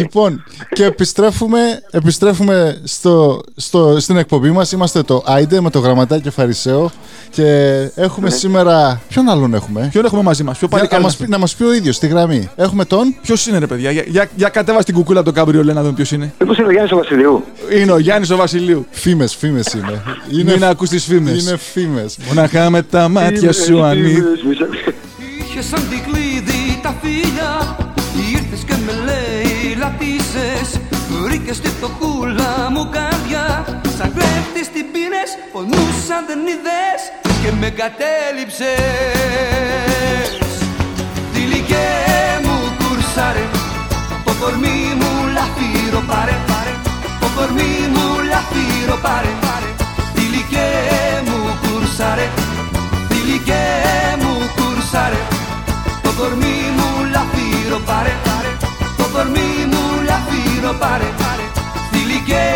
Λοιπόν, και επιστρέφουμε, επιστρέφουμε στο, στο, στην εκπομπή μας. Είμαστε το Άιντε με το γραμματάκι Φαρισαίο και έχουμε σήμερα... Ποιον άλλον έχουμε;
Ποιον έχουμε μαζί μας, ποιο
Για,
πάλι
να, μας πει, να μας πει ο ίδιος στη γραμμή. Έχουμε τον...
Ποιος είναι, ρε παιδιά, για, για, για κατέβα στην κουκούλα το καμπριολέ να δούμε ποιος είναι.
Μήπως είναι ο Γιάννης ο Βασιλείου.
Είναι ο Γιάννης ο Βασιλείου.
Φήμες, φήμες είναι.
Μην ακούς τις φήμες.
είναι φήμες.
Μοναχά με τα μάτια σου ανή.
Είχε σαν την κλείδι τα φίλια Βρήκες τη φτωχούλα μου καρδιά. Σαν κλέφτης την πίνες Πονούσαν δεν είδες Και με κατέληψες. Τυλικέ μου κουρσάρε Το κορμί μου λαφύρο πάρε πάρε. Το κορμί μου λαφύρο πάρε πάρε. Τυλικέ μου κουρσάρε Τυλικέ μου κουρσάρε Το κορμί μου λαφύρο πάρε πάρε. Το κορμί μου λαφύρο πάρε πάρε Τυλικέ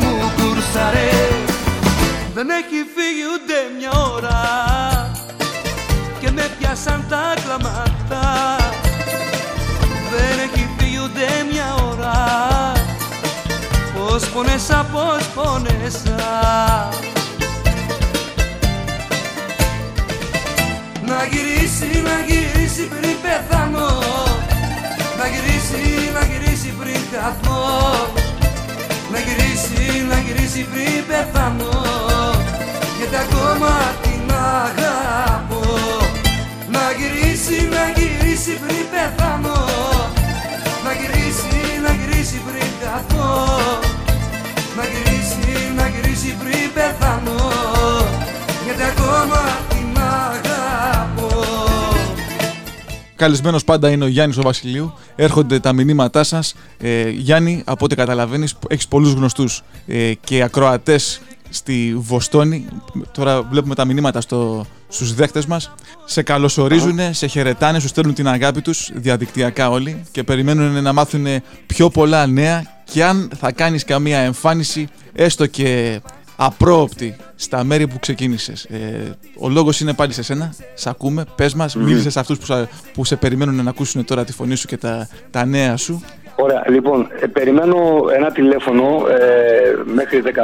μου κουρσάρε. Δεν έχει φύγει ούτε μια ώρα Και με πιάσαν τα κλαματά Δεν έχει φύγει ούτε μια ώρα. Πώς πονέσα, πώς πονέσα. Να γυρίσει, να γυρίσει πριν πεθάνω Να γυρίσει, να γυρίσει πριν χαθώ Να γυρίσει, να γυρίσει πριν πεθάνω Γιατί ακόμα την αγαπώ. Να γυρίσει, να γυρίσει πριν πεθάνω Να γυρίσει, να γυρίσει πριν χαθώ Να γυρίσει, να γυρίσει πριν πεθάνω Γιατί ακόμα
Καλεσμένος πάντα είναι ο Γιάννης ο Βασιλείου. Έρχονται τα μηνύματά σας. Ε, Γιάννη, από ό,τι καταλαβαίνεις, έχεις πολλούς γνωστούς ε, και ακροατές στη Βοστόνη. Τώρα βλέπουμε τα μηνύματα στο, στους δέχτες μας. Σε καλωσορίζουν, σε χαιρετάνε, σου στέλνουν την αγάπη τους διαδικτυακά όλοι και περιμένουν να μάθουν πιο πολλά νέα και αν θα κάνεις καμία εμφάνιση έστω και απρόοπτη στα μέρη που ξεκίνησες. Ε, ο λόγος είναι πάλι σε σένα, σε ακούμε, πες μας, μίλησες σε αυτούς που, σα- που σε περιμένουν να ακούσουν τώρα τη φωνή σου και τα, τα νέα σου.
Ωραία, λοιπόν, ε, περιμένω ένα τηλέφωνο ε, μέχρι 15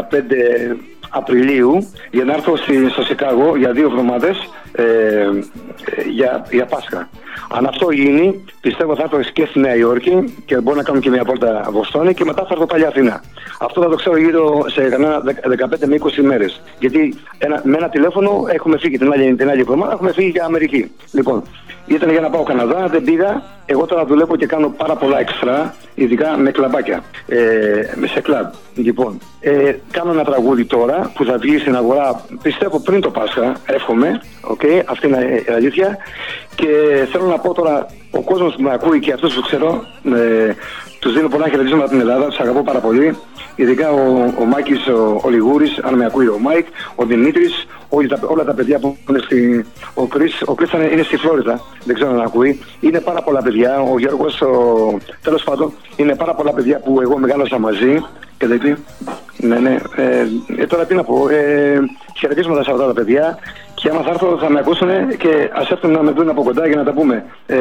Απριλίου για να έρθω στη, στο Σικάγο για δύο εβδομάδες ε, ε, για, για Πάσχα. Αν αυτό γίνει, πιστεύω θα έρθω και στη Νέα Υόρκη και μπορώ να κάνω και μια πόρτα Βοστόνη και μετά θα έρθω πάλι Αθήνα. Αυτό θα το ξέρω γύρω σε κανένα 15 με 20 μέρες. Γιατί ένα, με ένα τηλέφωνο έχουμε φύγει την άλλη, την άλλη εβδομάδα, έχουμε φύγει για Αμερική. Λοιπόν, ήταν για να πάω Καναδά, δεν πήγα. Εγώ τώρα δουλεύω και κάνω πάρα πολλά εξτρά, ειδικά με κλαμπάκια. Ε, σε κλαμπ. Λοιπόν, ε, κάνω ένα τραγούδι τώρα που θα βγει στην αγορά, πιστεύω πριν το Πάσχα, εύχομαι. Okay, αυτή είναι η αλήθεια. Και θέλω να πω τώρα, ο κόσμος που με ακούει και αυτούς που ξέρω, ε, τους δίνω πολλά χαιρετίσματα από την Ελλάδα, τους αγαπώ πάρα πολύ. Ειδικά ο, ο Μάκης ο, ο Λιγούρης, αν με ακούει ο Μάικ, ο Δημήτρης, όλα, τα- όλα τα παιδιά που είναι στη. Ο Κρις ο Chris είναι, είναι στη Φλόριδα, δεν ξέρω αν ακούει. Είναι πάρα πολλά παιδιά. Ο Γιώργος, τέλος πάντων, είναι πάρα πολλά παιδιά που εγώ μεγάλωσα μαζί. Και δεν πει. Ναι, ναι. Ε, ε, τώρα τι να πω. Ε, χαιρετίσματα σε αυτά τα παιδιά. Και άμα θα έρθω θα με ακούσουν και ας έρθουν να με δουν από κοντά για να τα πούμε. Ε,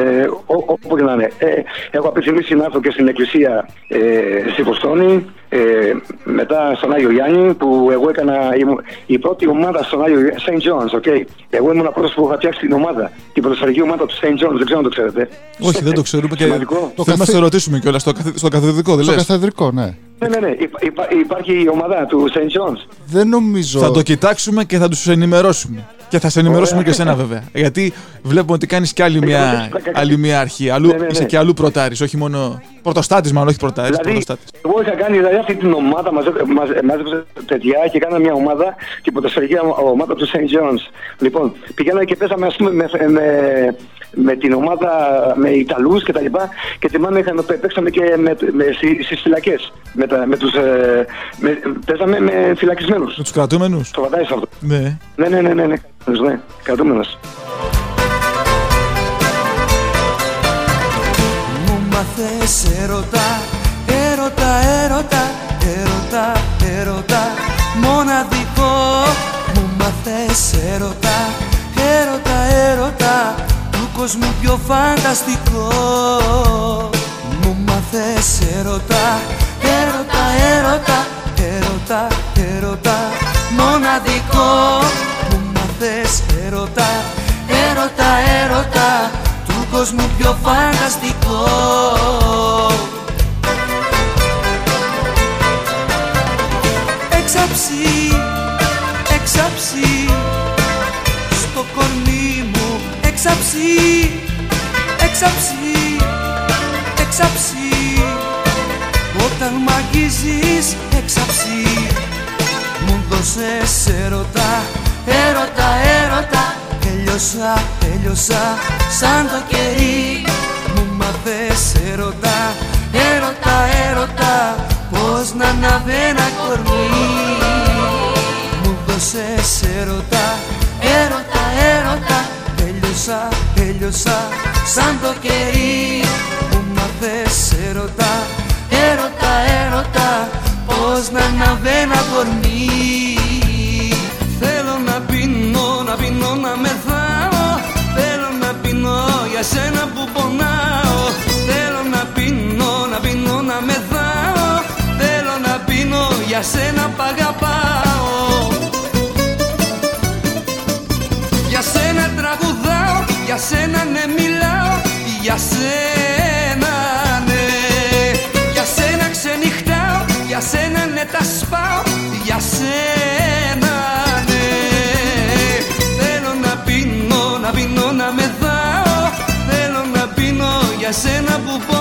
ό- όπου και να είναι. Ε, έχω επιθυμήσει να έρθω και στην εκκλησία ε, στη Βοστόνη. Ε, μετά στον Άγιο Γιάννη που εγώ έκανα ήμουν- η πρώτη ομάδα στον Άγιο Γιάννη, St. John's, okay. Εγώ ήμουν ο πρώτος που είχα φτιάξει την ομάδα, την ποδοσφαιρική ομάδα του St. John's, δεν ξέρω αν το ξέρετε.
Όχι, δεν το ξέρουμε και
Σημαντικό.
το θέλουμε να σε ρωτήσουμε κιόλας στο, καθε- στο καθεδρικό, δεν
Στο
λες.
καθεδρικό, ναι.
Ναι, ναι, ναι. Υπά- υπά- υπάρχει η ομάδα του St. John's.
Δεν νομίζω.
Θα το κοιτάξουμε και θα τους ενημερώσουμε. Και θα σε ενημερώσουμε
Ωραία.
και εσένα βέβαια. Γιατί βλέπουμε ότι κάνεις και άλλη μια, άλλη μια αρχή. Αλλού,
Ναι, ναι, ναι.
Είσαι και αλλού πρωτάρη, όχι μόνο. Πρωτοστάτης, μάλλον όχι πρωτάρη.
Δηλαδή,
Πρωτοστάτης.
εγώ είχα κάνει δηλαδή, αυτή την ομάδα, μαζε- μαζε- μάζεψε παιδιά και κάναμε μια ομάδα, την ποδοσφαιρική ομάδα του St. John's. Λοιπόν, πηγαίναμε και πέσαμε ας πούμε, με, με, με την ομάδα, με Ιταλούς και τα λοιπά και θυμάμαι είχαμε, πέ- παίξαμε και με, με, στι- στις φυλακές. Με, τα- με τους, ε, με, παίζαμε με φυλακισμένους.
Με τους κρατούμενους;
Το βατάει αυτό.
Ναι.
Ναι, ναι, ναι, ναι, ναι, ναι, κρατούμενος.
Μου μάθες έρωτα, έρωτα, έρωτα, έρωτα, έρωτα Μοναδικό Μου μάθες έρωτα, έρωτα, έρωτα Του κόσμου πιο φανταστικός. Μου μάθες έρωτα, έρωτα, έρωτα, έρωτα, έρωτα. Μοναδικό. Μου μάθες έρωτα, έρωτα, έρωτα. Του κόσμου πιο φανταστικός. Έξαψη, έξαψη μου Έξαψη, έξαψη, έξαψη όταν μ' αγγίζεις έξαψη μου δώσες έρωτα, έρωτα, έρωτα. Έλειωσα, έλειωσα σαν το κερί. Μου μάθες έρωτα, έρωτα, έρωτα. Πώς να αναβεί ένα κορμί. Μου δώσες έρωτα, έρωτα, έρωτα Έλειωσα, έλειωσα σαν το κερί Μου μάθες έρωτα, έρωτα, έρωτα Πώς να αναβεί ένα κορμί Θέλω να πίνω, να πίνω, να μεθάω Θέλω να πίνω για σένα που πονάω. Θέλω να πίνω, να πίνω, να μεθάω Θέλω να πίνω για σένα που αγαπάω σένα ναι μιλάω Για σένα ναι. Για σένα ξενυχτάω, για σένα ναι τα σπάω Για σένα ναι. Θέλω να πίνω, να πίνω να μεθάω Θέλω να πίνω για σένα που πονάω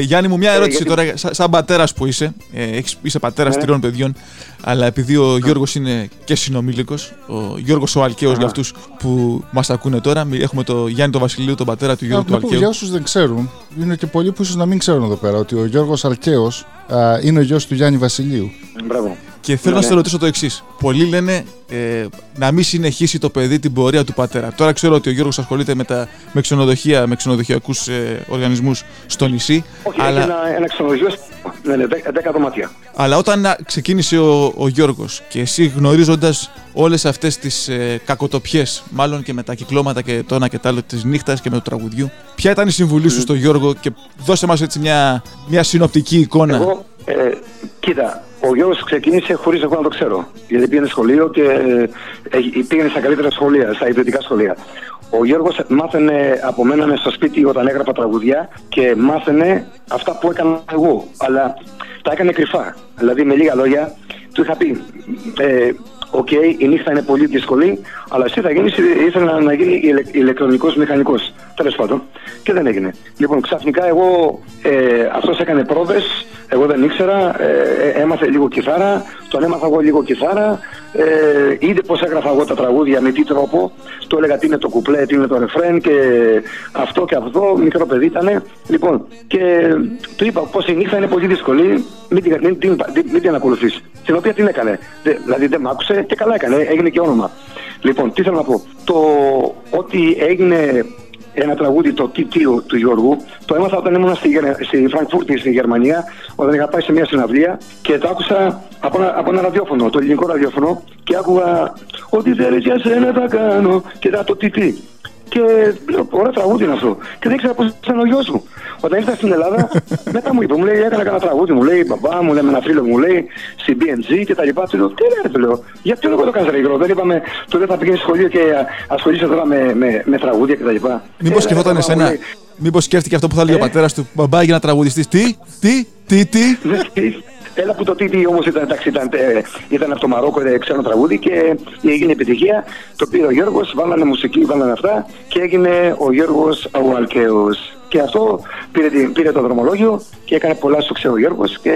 Γιάννη μου, μια
Ε,
ερώτηση
γιατί-
τώρα, σαν, σαν πατέρας που είσαι. Ε, έχεις, είσαι πατέρας
Ναι.
τριών παιδιών, αλλά επειδή ο Γιώργος είναι και συνομήλικος, ο Γιώργος ο Αλκαίος για αυτούς που μας ακούνε τώρα, μι- έχουμε τον Γιάννη τον Βασιλείου, τον πατέρα του Γιώργου του
Να πω για
Αλκαίου.
όσους δεν ξέρουν, είναι και πολλοί που ίσως να μην ξέρουν εδώ πέρα ότι ο Γιώργος Αλκαίος είναι ο γιος του Γιάννη Βασιλείου.
Μπράβο.
Και θέλω
Ναι,
να σε
ναι.
ρωτήσω το εξής. Πολλοί λένε ε, να μην συνεχίσει το παιδί την πορεία του πατέρα. Τώρα ξέρω ότι ο Γιώργος ασχολείται με, τα, με ξενοδοχεία, με ξενοδοχειακούς ε, οργανισμούς στο νησί.
Όχι,
αλλά,
έχει ένα, ένα ξενοδοχείο. Ναι, ναι, δέ- δέκα δωμάτια.
αλλά όταν α, ξεκίνησε ο, ο Γιώργος και εσύ γνωρίζοντας όλες αυτές τις ε, κακοτοπιές, μάλλον και με τα κυκλώματα και το ένα και το άλλο της νύχτας και με το τραγουδιού, ποια ήταν η συμβουλή σου στο Γιώργο και δώσε μας έτσι μια, μια συνοπτική εικόνα.
Εγώ, ε, κοίτα, ο Γιώργος ξεκίνησε χωρίς εγώ να το ξέρω. Γιατί πήγαινε σχολείο και ε, ε, πήγαινε στα καλύτερα σχολεία, στα ιδιωτικά σχολεία. Ο Γιώργος μάθαινε από μένα μες στο σπίτι όταν έγραφα τραγουδιά και μάθαινε αυτά που έκανα εγώ. Αλλά τα έκανε κρυφά. Δηλαδή με λίγα λόγια του είχα πει ε, Οκ, η νύχτα είναι πολύ δύσκολη, αλλά εσύ θα γίνεις, ήθελα να γίνει ηλε, ηλεκτρονικός μηχανικός. Τέλος πάντων. Και δεν έγινε. Λοιπόν, ξαφνικά εγώ, ε, αυτός έκανε πρόβες, εγώ δεν ήξερα, ε, ε, έμαθε λίγο κιθάρα, τον έμαθα εγώ λίγο κιθάρα, ε, είδε πώς έγραφα εγώ τα τραγούδια, με τι τρόπο, του έλεγα τι είναι το κουπλέ, τι είναι το ρεφρέν και αυτό και αυτό, μικρό παιδί ήταν. Λοιπόν, και του είπα πως η νύχτα είναι πολύ δύσκολη, μην την, μην, την- μην την ακολουθείς. Την οποία την έκανε. Δε- δηλαδή δεν μ' άκουσε και καλά έκανε, έγινε και όνομα. Λοιπόν, τι θέλω να πω. Το ότι έγινε ένα τραγούδι, το TT του Γιώργου, το έμαθα όταν ήμουν στη, Γερ- στη Φραγκφούρτη, στη Γερμανία, όταν είχα πάει σε μια συναυλία και το άκουσα από ένα, από ένα ραδιόφωνο, το ελληνικό ραδιόφωνο, και άκουγα Ό,τι θέλεις για σένα θα κάνω και ήταν το TT. Και λέω, ωραία τραγούδι είναι αυτό. Και δεν ήξερα πώ ήταν ο γιο μου. Όταν ήρθα στην Ελλάδα, μετά μου είπε, μου λέει, έκανα κανένα τραγούδι, μου λέει, μπαμπά μου, λέει, με ένα φίλο μου, λέει, στην BNG και τα λοιπά. Του λέω, τι λέτε, του λέω, γιατί δεν το κάνεις ρε γιο, δεν είπαμε, του δεν θα πηγαίνει σχολείο και ασχολείσαι τώρα με, με, με τραγούδια και τα λοιπά.
Μήπω
«Έλα,
σκεφτόταν
μπαμπά μου»,
εσένα,
λέει.
Μήπως σκέφτηκε αυτό που θα έλεγε ο
Ε.
πατέρας του, μπαμπά για να τραγουδιστείς. Τι, τι, τι, τι;
Έλα που το τίτι όμως ήταν, εντάξει, ήταν, ε, ήταν από το Μαρόκο, ε, ξένο τραγούδι και έγινε επιτυχία. Το πήρε ο Γιώργος, βάλανε μουσική, βάλανε αυτά και έγινε ο Γιώργος ο Αλκαίος. Και αυτό πήρε, την- πήρε το δρομολόγιο και έκανε πολλά σου ξέρω ο Γιώργος και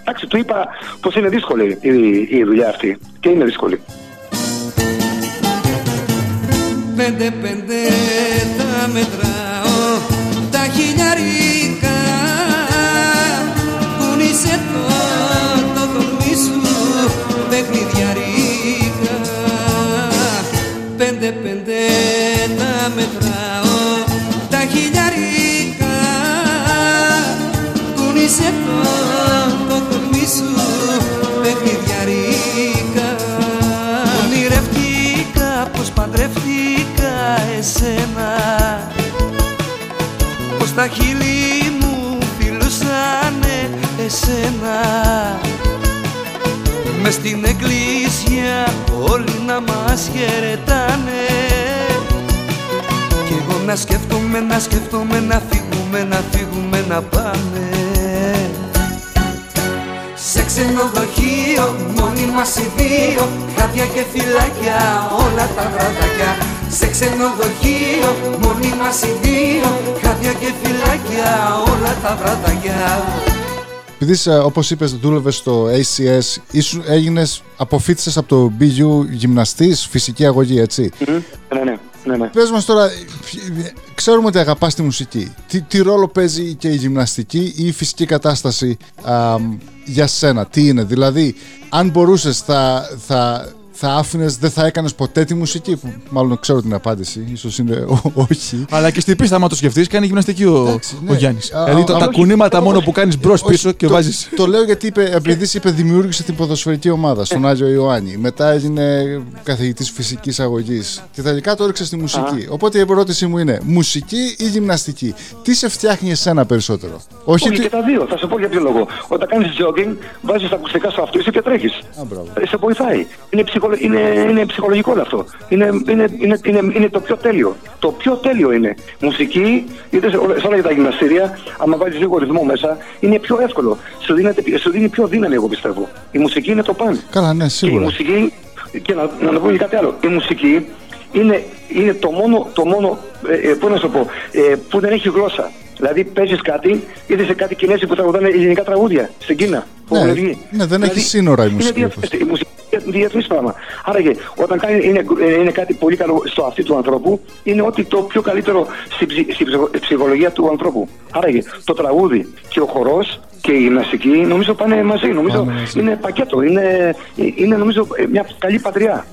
εντάξει, του είπα πως είναι δύσκολη η, η δουλειά αυτή και είναι δύσκολη.
Πέντε πέντε τα μετράω τα χιλιάρικα Κουνήσε το, το κορμί σου παιχνιδιάρικα. Πέντε πέντε τα μετράω τα χείλη μου φιλούσανε εσένα. Μες στην εκκλησία όλοι να μας χαιρετάνε. Κι εγώ να σκέφτομαι, να σκέφτομαι, να φύγουμε, να φύγουμε, να πάμε. Σε ξενοδοχείο, μόνοι μας οι δύο Χάδια και φυλάκια, όλα τα βραδάκια Σε ξενοδοχείο, μόνοι μας οι δύο Χάδια και φυλάκια, όλα τα βραδάκια
Επειδή, ε, όπως είπες, δούλευες στο ACS, ήσουν, έγινες, αποφύτησες από το BU γυμναστής, φυσική αγωγή, έτσι;
Ναι, ναι, ναι, ναι.
Πες μας τώρα, ποι- ξέρουμε ότι αγαπάς τη μουσική. Τι, τι ρόλο παίζει και η γυμναστική ή η φυσική κατάσταση α, για σένα, τι είναι; Δηλαδή, αν μπορούσες θα, θα, θα άφηνες, δεν θα έκανες ποτέ τη μουσική, που μάλλον ξέρω την απάντηση, ίσως είναι ο- όχι.
Αλλά και στην πίστα, άμα το σκεφτείς, κάνει γυμναστική ο,
Εντάξει, ναι.
ο Γιάννης.
Α,
Δηλαδή
α,
το-
α,
τα
όχι,
κουνήματα
όχι,
μόνο που κάνεις μπρος
όχι,
πίσω και
το,
βάζεις.
Το λέω γιατί είπε, επειδή είπε δημιούργησε την ποδοσφαιρική ομάδα στον Άγιο Ιωάννη. Μετά έγινε καθηγητής φυσικής αγωγής. Και τελικά το έριξε στη μουσική. Οπότε η ερώτησή μου είναι μουσική ή γυμναστική; Τι σε φτιάχνει εσένα περισσότερο; Όχι
Όχι
ότι.
και τα δύο, θα σου πω για ποιο λόγο. Όταν κάνεις jogging, βάζεις τα ακουστικά στο αυτί σου και τρέχεις.
μπράβο.
σε βοηθάει. Είναι, ψυχολο... είναι, είναι ψυχολογικό όλο αυτό. Είναι, είναι, είναι, είναι, είναι το πιο τέλειο. Το πιο τέλειο είναι. Μουσική, είτε σε, όλα- σε όλα τα γυμναστήρια, άμα βάζεις λίγο ρυθμό μέσα, είναι πιο εύκολο. Σου, δίνεται, σου δίνει πιο δύναμη, εγώ πιστεύω. Η μουσική είναι το παν.
Καλά, ναι,
Και η
σίγουρα.
μουσική, και να, να, πω και κάτι άλλο, η μουσική είναι, είναι το μόνο, το μόνο ε, ε, πώς να σου το πω, ε, που δεν έχει γλώσσα. Δηλαδή παίζεις κάτι, είτε σε κάτι Κινέζοι που τραγουδάνε ελληνικά τραγούδια στην Κίνα. που
Ναι,
έχουν βγει.
ναι, δεν
Δηλαδή,
έχει σύνορα η
είναι
μουσική,
διεθ-
όπως.
η μουσική είναι διεθνής πράγμα. Άραγε, όταν κάνει, είναι, είναι κάτι πολύ καλό στο αυτή του ανθρώπου, είναι ότι το πιο καλύτερο στην, ψυχ- στην ψυχο- ψυχολογία του ανθρώπου. Άραγε, το τραγούδι και ο χορός και η γυμναστική νομίζω πάνε μαζί. Νομίζω
Πάνε μαζί.
είναι πακέτο. Είναι, είναι νομίζω μια καλή πατριά.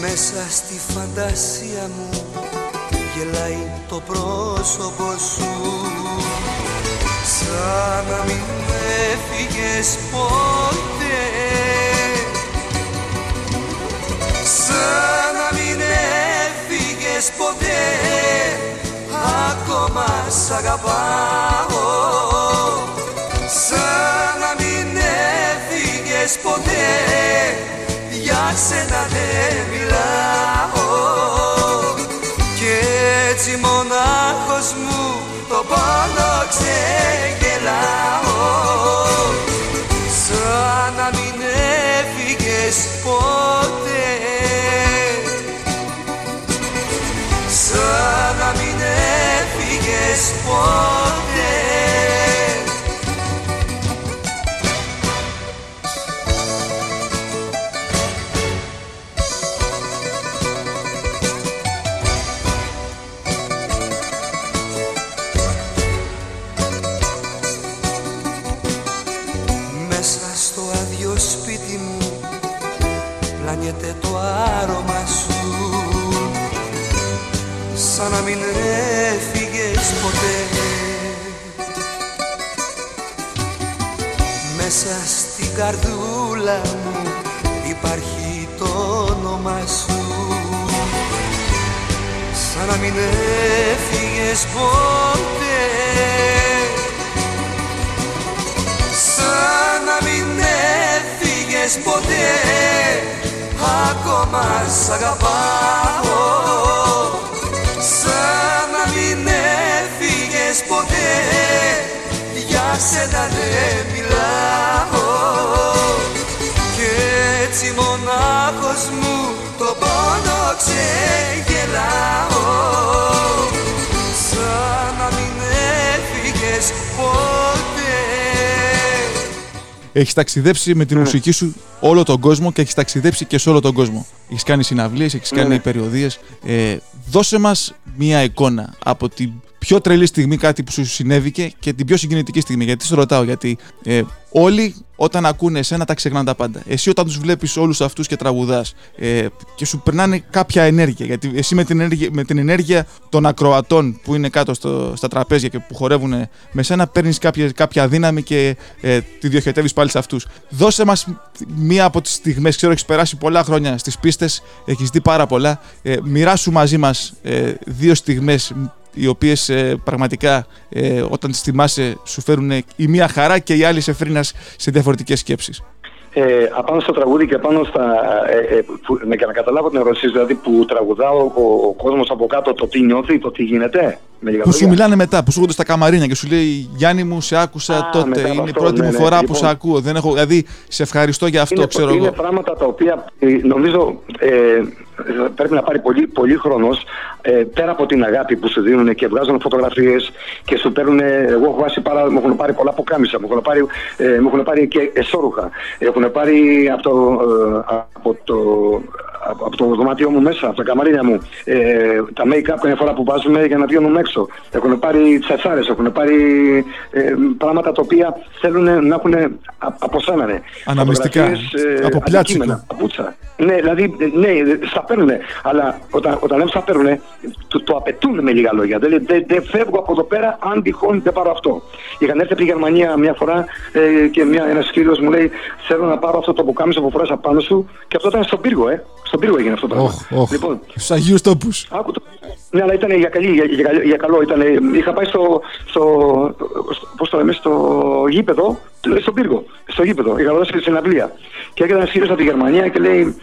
Μέσα στη φαντασία μου γελάει το πρόσωπο σου Σαν να μην έφυγες ποτέ Σαν να μην έφυγες ποτέ. Ακόμα σ' αγαπάω. Σαν να μην έφυγες ποτέ. Για σένα δεν μιλάω. Κι έτσι μονάχος μου το πόνο ξεγελάω. Σαν να μην έφυγες ποτέ. Σαν να μην έφυγες ποτέ πλάνιεται το άρωμα σου. Σαν να μην έφυγες ποτέ. Μέσα στην καρδούλα μου υπάρχει το όνομα σου. Σαν να μην έφυγες ποτέ. Σαν να μην έφυγες ποτέ ακόμα σ' αγαπάω. Σαν να μην έφυγες ποτέ για σένα δεν μιλάω. Κι έτσι μονάχος μου το πόνο ξεγελάω. Σαν να μην έφυγες ποτέ
Έχεις ταξιδέψει με τη
Ναι.
μουσική σου όλο τον κόσμο και έχεις ταξιδέψει και σε όλο τον κόσμο. Έχεις κάνει συναυλίες, έχεις
Ναι,
κάνει
ναι.
περιοδίες. Ε, δώσε μας μία εικόνα από την πιο τρελή στιγμή κάτι που σου συνέβηκε και την πιο συγκινητική στιγμή. Γιατί σε ρωτάω, Γιατί ε, όλοι όταν ακούνε εσένα τα ξεχνάνε τα πάντα. Εσύ όταν τους βλέπεις όλους αυτούς και τραγουδάς ε, και σου περνάνε κάποια ενέργεια. Γιατί εσύ με την ενέργεια, με την ενέργεια των ακροατών που είναι κάτω στο, στα τραπέζια και που χορεύουν με σένα, παίρνεις κάποια, κάποια δύναμη και ε, τη διοχετεύεις πάλι σε αυτούς. Δώσε μας μία από τις στιγμές. Ξέρω, έχεις περάσει πολλά χρόνια στις πίστες, έχεις δει πάρα πολλά. Ε, μοιράσου μαζί μας ε, δύο στιγμές οι οποίες πραγματικά ε, όταν τις θυμάσαι σου φέρουν η μία χαρά και η άλλη σε φρίνα σε διαφορετικές σκέψεις.
ε, απάνω στο τραγούδι και απάνω στα. Ε, ε, που, ναι, για να καταλάβω την ερώτηση, δηλαδή που τραγουδάω ο, ο κόσμος από κάτω το τι νιώθει, το τι γίνεται. Με λίγα
Που σου
λόγια.
μιλάνε μετά, που σου έρχονται στα καμαρίνια και σου λέει Γιάννη μου, σε άκουσα
Α,
τότε.
μετά από
Είναι η
αυτό,
πρώτη
ναι,
μου
ναι.
φορά που
Λοιπόν.
σε ακούω. Δεν έχω, δηλαδή, σε ευχαριστώ για αυτό,
είναι,
ξέρω
είναι
εγώ.
πράγματα τα οποία ε, νομίζω ε, πρέπει να πάρει πολύ, πολύ χρόνος ε, πέρα από την αγάπη που σου δίνουν και βγάζουν φωτογραφίες και σου παίρνουν, εγώ έχω βάσει πάρα, μου έχουν πάρει πολλά ποκάμισα, μου έχουν πάρει, ε, μου έχουν πάρει και εσώρουχα, έχουν πάρει από το, ε, από το, από, από το δωμάτιό μου μέσα, από τα καμαρίνια μου, ε, τα make-up κάθε φορά που βάζουμε για να βγαίνουμε έξω. Έχουν πάρει τσατσάρες, έχουν πάρει ε, πράγματα τα οποία θέλουν να έχουν αποσάνανε.
Αναμνηστικά,
Φωτογραφίες,
από πλάτσικο.
αντικείμενα, παπούτσα. Ναι, δηλαδή, ναι, στα παίρνουν. Αλλά όταν, όταν λέμε στα παίρνουν, το, το απαιτούν με λίγα λόγια. Δεν δεν- δεν φεύγω από εδώ πέρα αν τυχόν δεν πάρω αυτό. Είχαν έρθει από τη Γερμανία μια φορά ε, και μια, ένας φίλος μου λέει θέλω να πάρω αυτό το πουκάμισο που φοράς απάνω σου και αυτό ήταν στον πύργο, ε. Στον πύργο έγινε αυτό το πράγμα.
Όχ, όχ.
Λοιπόν,
Στου Αγίους Τόπους.
Άκου το. Ναι, αλλά ήταν για, καλή, για, για, καλή- για καλό. Ήτανε, είχα πάει στο, στο, στο, πώς το λέμε, στο γήπεδο, στον πύργο, στο γήπεδο. Είχα δώσει συναυλία. Και έρχεται ένας φίλος από τη Γερμανία και λέει,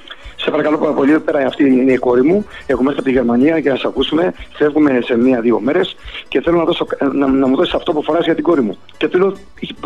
σε Σε παρακαλώ πάρα πολύ, πέρα αυτή είναι η κόρη μου. Έχουμε έρθει από τη Γερμανία για να σε ακούσουμε. Φεύγουμε σε μία-δύο μέρες και θέλω να, δώσω, να, να μου δώσεις αυτό που φοράς για την κόρη μου. Και του λέω,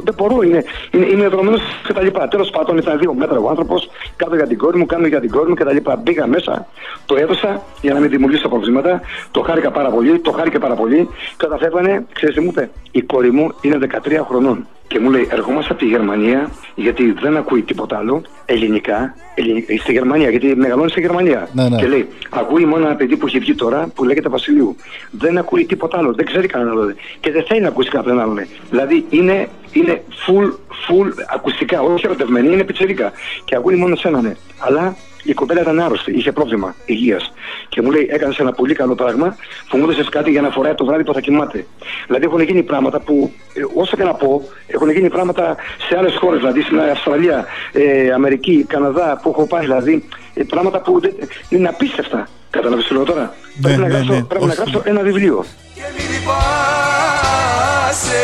δεν μπορώ, είναι, είναι, είναι δρομένο κτλ. Τέλος πάντων, ήταν δύο μέτρα ο άνθρωπος, κάτω για την κόρη μου, κάνω για την κόρη μου κτλ. Μπήκα μέσα, το έδωσα για να μην δημιουργήσω προβλήματα. Το χάρηκα πάρα πολύ, το χάρηκε πάρα πολύ. Και όταν φεύγανε, ξέρεις τι μου είπε, η κόρη μου είναι 13 χρονών. Και μου λέει, ερχόμαστε από τη Γερμανία, γιατί δεν ακούει τίποτα άλλο, ελληνικά, ελληνικά στη Γερμανία, γιατί μεγαλώνει στη Γερμανία.
Ναι, ναι.
Και λέει, ακούει μόνο ένα παιδί που έχει βγει τώρα, που λέγεται Βασιλείου. Δεν ακούει τίποτα άλλο, δεν ξέρει κανένα άλλο. Και δεν θέλει να ακούσει κάποιον άλλον. λέει. Δηλαδή είναι, είναι full, full ακουστικά, όχι ερωτευμένη, είναι πιτσερίκα. Και ακούει μόνο σένα, ναι. Αλλά η κοπέλα ήταν άρρωστη, είχε πρόβλημα υγείας. Και μου λέει: Έκανες ένα πολύ καλό πράγμα που μου έδωσες κάτι για να φοράει το βράδυ που θα κοιμάται. Δηλαδή έχουν γίνει πράγματα που, ε, όσο και να πω, έχουν γίνει πράγματα σε άλλες χώρες, δηλαδή στην Αυστραλία, ε, Αμερική, Καναδά που έχω πάει, δηλαδή ε, πράγματα που δεν- είναι απίστευτα. Κατάλαβες τι λέω τώρα; πρέπει να,
ναι,
γράψω,
ναι,
πρέπει να
όχι.
γράψω ένα βιβλίο.
Και μη λυπάσαι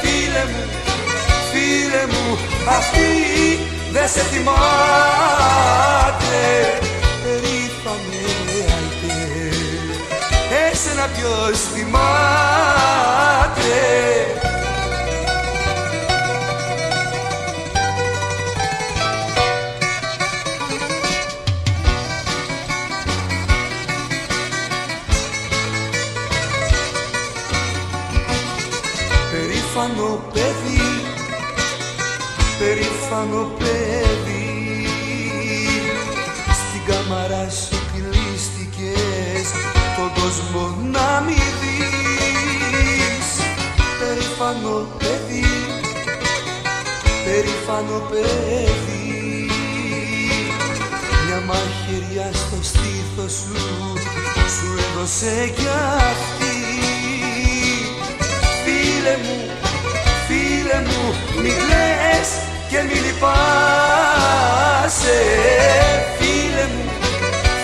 φίλε μου, φίλε μου Αυτή δεν σε θυμάται. Περήφανε αϊτέ Εσένα ποιος θυμάται. Περήφανο παιδί, περήφανο περήφανο παιδί. Μια μαχαιριά στο στήθος σου σου έδωσε κι αυτή. Φίλε μου, φίλε μου, μη κλαις και μη λυπάσαι. Φίλε μου,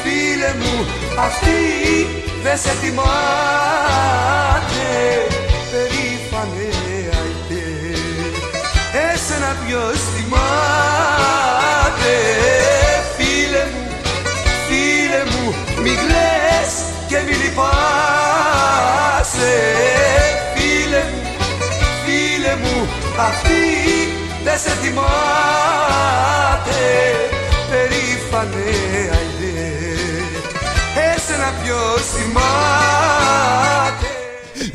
φίλε μου, αυτή δεν σε θυμάται. Περήφανες. αϊτέ, εσένα ποιος θυμάται Φίλε μου, φίλε μου, μη κλαις και μη λυπάσαι Φίλε μου, φίλε μου, αυτή δεν σε θυμάται Περήφανε αηδές, εσένα ποιος θυμάται;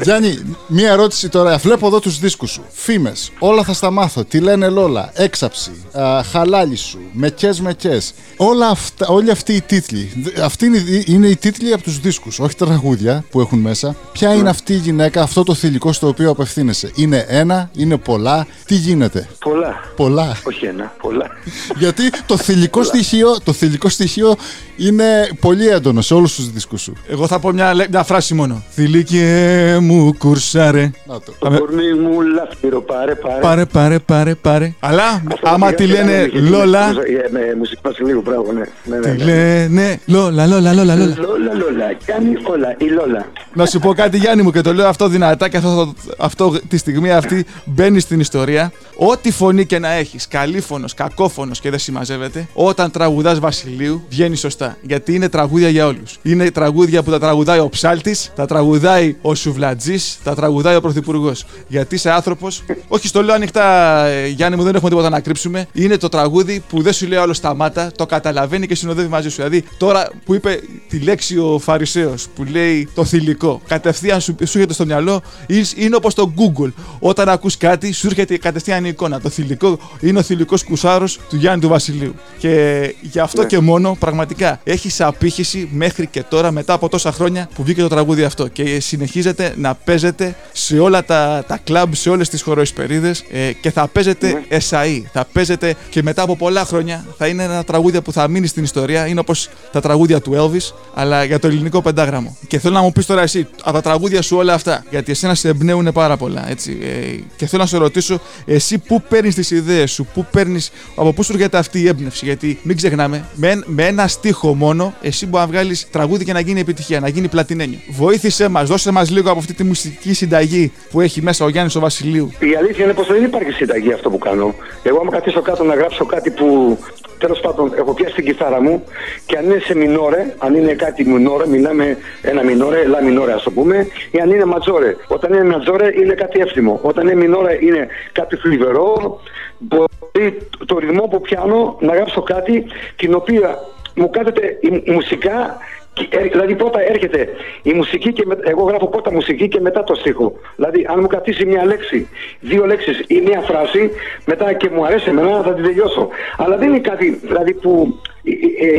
Γιάννη, μία ερώτηση τώρα. Βλέπω εδώ τους δίσκους σου. Φήμες. Όλα θα στα μάθω. Τι λένε Λόλα. Έξαψη. Α, χαλάλι σου. Μεκές μεκές. Όλα αυτά, όλοι αυτοί οι τίτλοι. Δ- Αυτοί είναι, οι- είναι οι τίτλοι από τους δίσκους. Όχι τα τραγούδια που έχουν μέσα. Ποια είναι αυτή η γυναίκα, αυτό το θηλυκό στο οποίο απευθύνεσαι; Είναι ένα, είναι πολλά; Τι γίνεται;
Πολλά.
Πολλά.
Όχι ένα, πολλά.
Γιατί το θηλυκό στοιχείο, το θηλυκό στοιχείο είναι πολύ έντονο σε όλους τους δίσκους σου.
Εγώ θα πω μια, λέ- μια φράση μόνο. Θηλίκε μου κουρσάρε.
Να το.
Το
Πάμε.
κορμί μου λαφύρο, πάρε, πάρε.
Πάρε, πάρε, πάρε, πάρε. Αλλά
Αυτό
άμα
πήγα
τη
και
λένε
κάναμε και
Λόλα,
Με, με μουσική Βασιλείου, μπράβο, ναι. ναι, ναι,
τη
ναι.
λένε Λόλα, Λόλα, Λόλα, Λόλα.
Λόλα, Λόλα, κάνει όλα, η Λόλα.
Να σου πω κάτι Γιάννη μου και το λέω αυτό δυνατά και αυτό, αυτό τη στιγμή αυτή μπαίνει στην ιστορία. Ό,τι φωνή και να έχεις, καλήφωνος, κακόφωνος και δεν συμμαζεύεται, όταν τραγουδάς Βασιλείου βγαίνει σωστά. Γιατί είναι τραγούδια για όλους. Είναι τραγούδια που τα τραγουδάει ο ψάλτης, τα τραγουδάει ο σουβλατζής, τα τραγουδάει ο πρωθυπουργός. Γιατί είσαι άνθρωπος, όχι στο λέω ανοιχτά ε, Γιάννη μου δεν έχουμε τίποτα να κρύψουμε, είναι το τραγούδι που δεν σου λέει άλλο σταμάτα, το καταλαβαίνει και συνοδεύει μαζί σου. Δηλαδή τώρα που είπε τη λέξη ο Φαρισαίος που λέει το θηλυκό, κατευθείαν σου, σου έρχεται στο μυαλό, είναι- είναι όπως το Google. Όταν ακούς κάτι, σου έρχεται κατευθείαν η εικόνα. Το θηλυκό είναι ο θηλυκός κουσάρος του Γιάννη του Βασιλείου. Και γι' αυτό και μόνο πραγματικά έχει απήχηση μέχρι και τώρα, μετά από τόσα χρόνια που βγήκε το τραγούδι αυτό. Και συνεχίζεται να παίζεται σε όλα τα, τα κλαμπ, σε όλες τις χωροϊσπερίδε ε, και θα παίζεται εσαΐ. Θα παίζεται και μετά από πολλά χρόνια θα είναι ένα τραγούδι που θα μείνει στην ιστορία. Είναι όπως τα τραγούδια του Elvis, αλλά για το ελληνικό πεντάγραμμο. Και θέλω να μου πεις τώρα εσύ, από τα τραγούδια σου όλα αυτά, γιατί εσένα σε εμπνέουν πάρα πολλά. Έτσι, ε, και θέλω να σε ρωτήσω, εσύ πού παίρνεις τις ιδέες σου, πού παίρνεις, από πού σου έρχεται αυτή η έμπνευση. Γιατί μην ξεχνάμε, με, εν- με ένα στίχο μόνο, εσύ μπορεί να βγάλεις τραγούδι και να γίνει επιτυχία, να γίνει πλατινένιο. Βοήθησέ μας, δώσε μας λίγο από αυτή τη μουσική συνταγή που έχει μέσα ο Γιάννης ο Βασιλείου.
Η αλήθεια είναι πως δεν υπάρχει συνταγή αυτό που κάνω. Εγώ, άμα καθίσω κάτω να γράψω κάτι που τέλος πάντων έχω πιάσει την κιθάρα μου και αν είναι σε μινόρε, αν είναι κάτι μινόρε, μιλάμε ένα μινόρε, λα μινόρε ας το πούμε, ή αν είναι ματζόρε. Όταν είναι ματζόρε είναι κάτι εύθυμο. Όταν είναι μινόρε είναι κάτι θλιβερό. Μπορεί το ρυθμό που πιάνω να γράψω κάτι την οποία μου κάθεται η, η μουσικά και, ε, Δηλαδή πρώτα έρχεται η μουσική και με- εγώ γράφω πρώτα μουσική και μετά το στίχο. Δηλαδή αν μου κρατήσει μια λέξη, δύο λέξεις ή μια φράση, μετά και μου αρέσει εμένα θα την τελειώσω. Αλλά δεν είναι κάτι δηλαδή που ε, ε,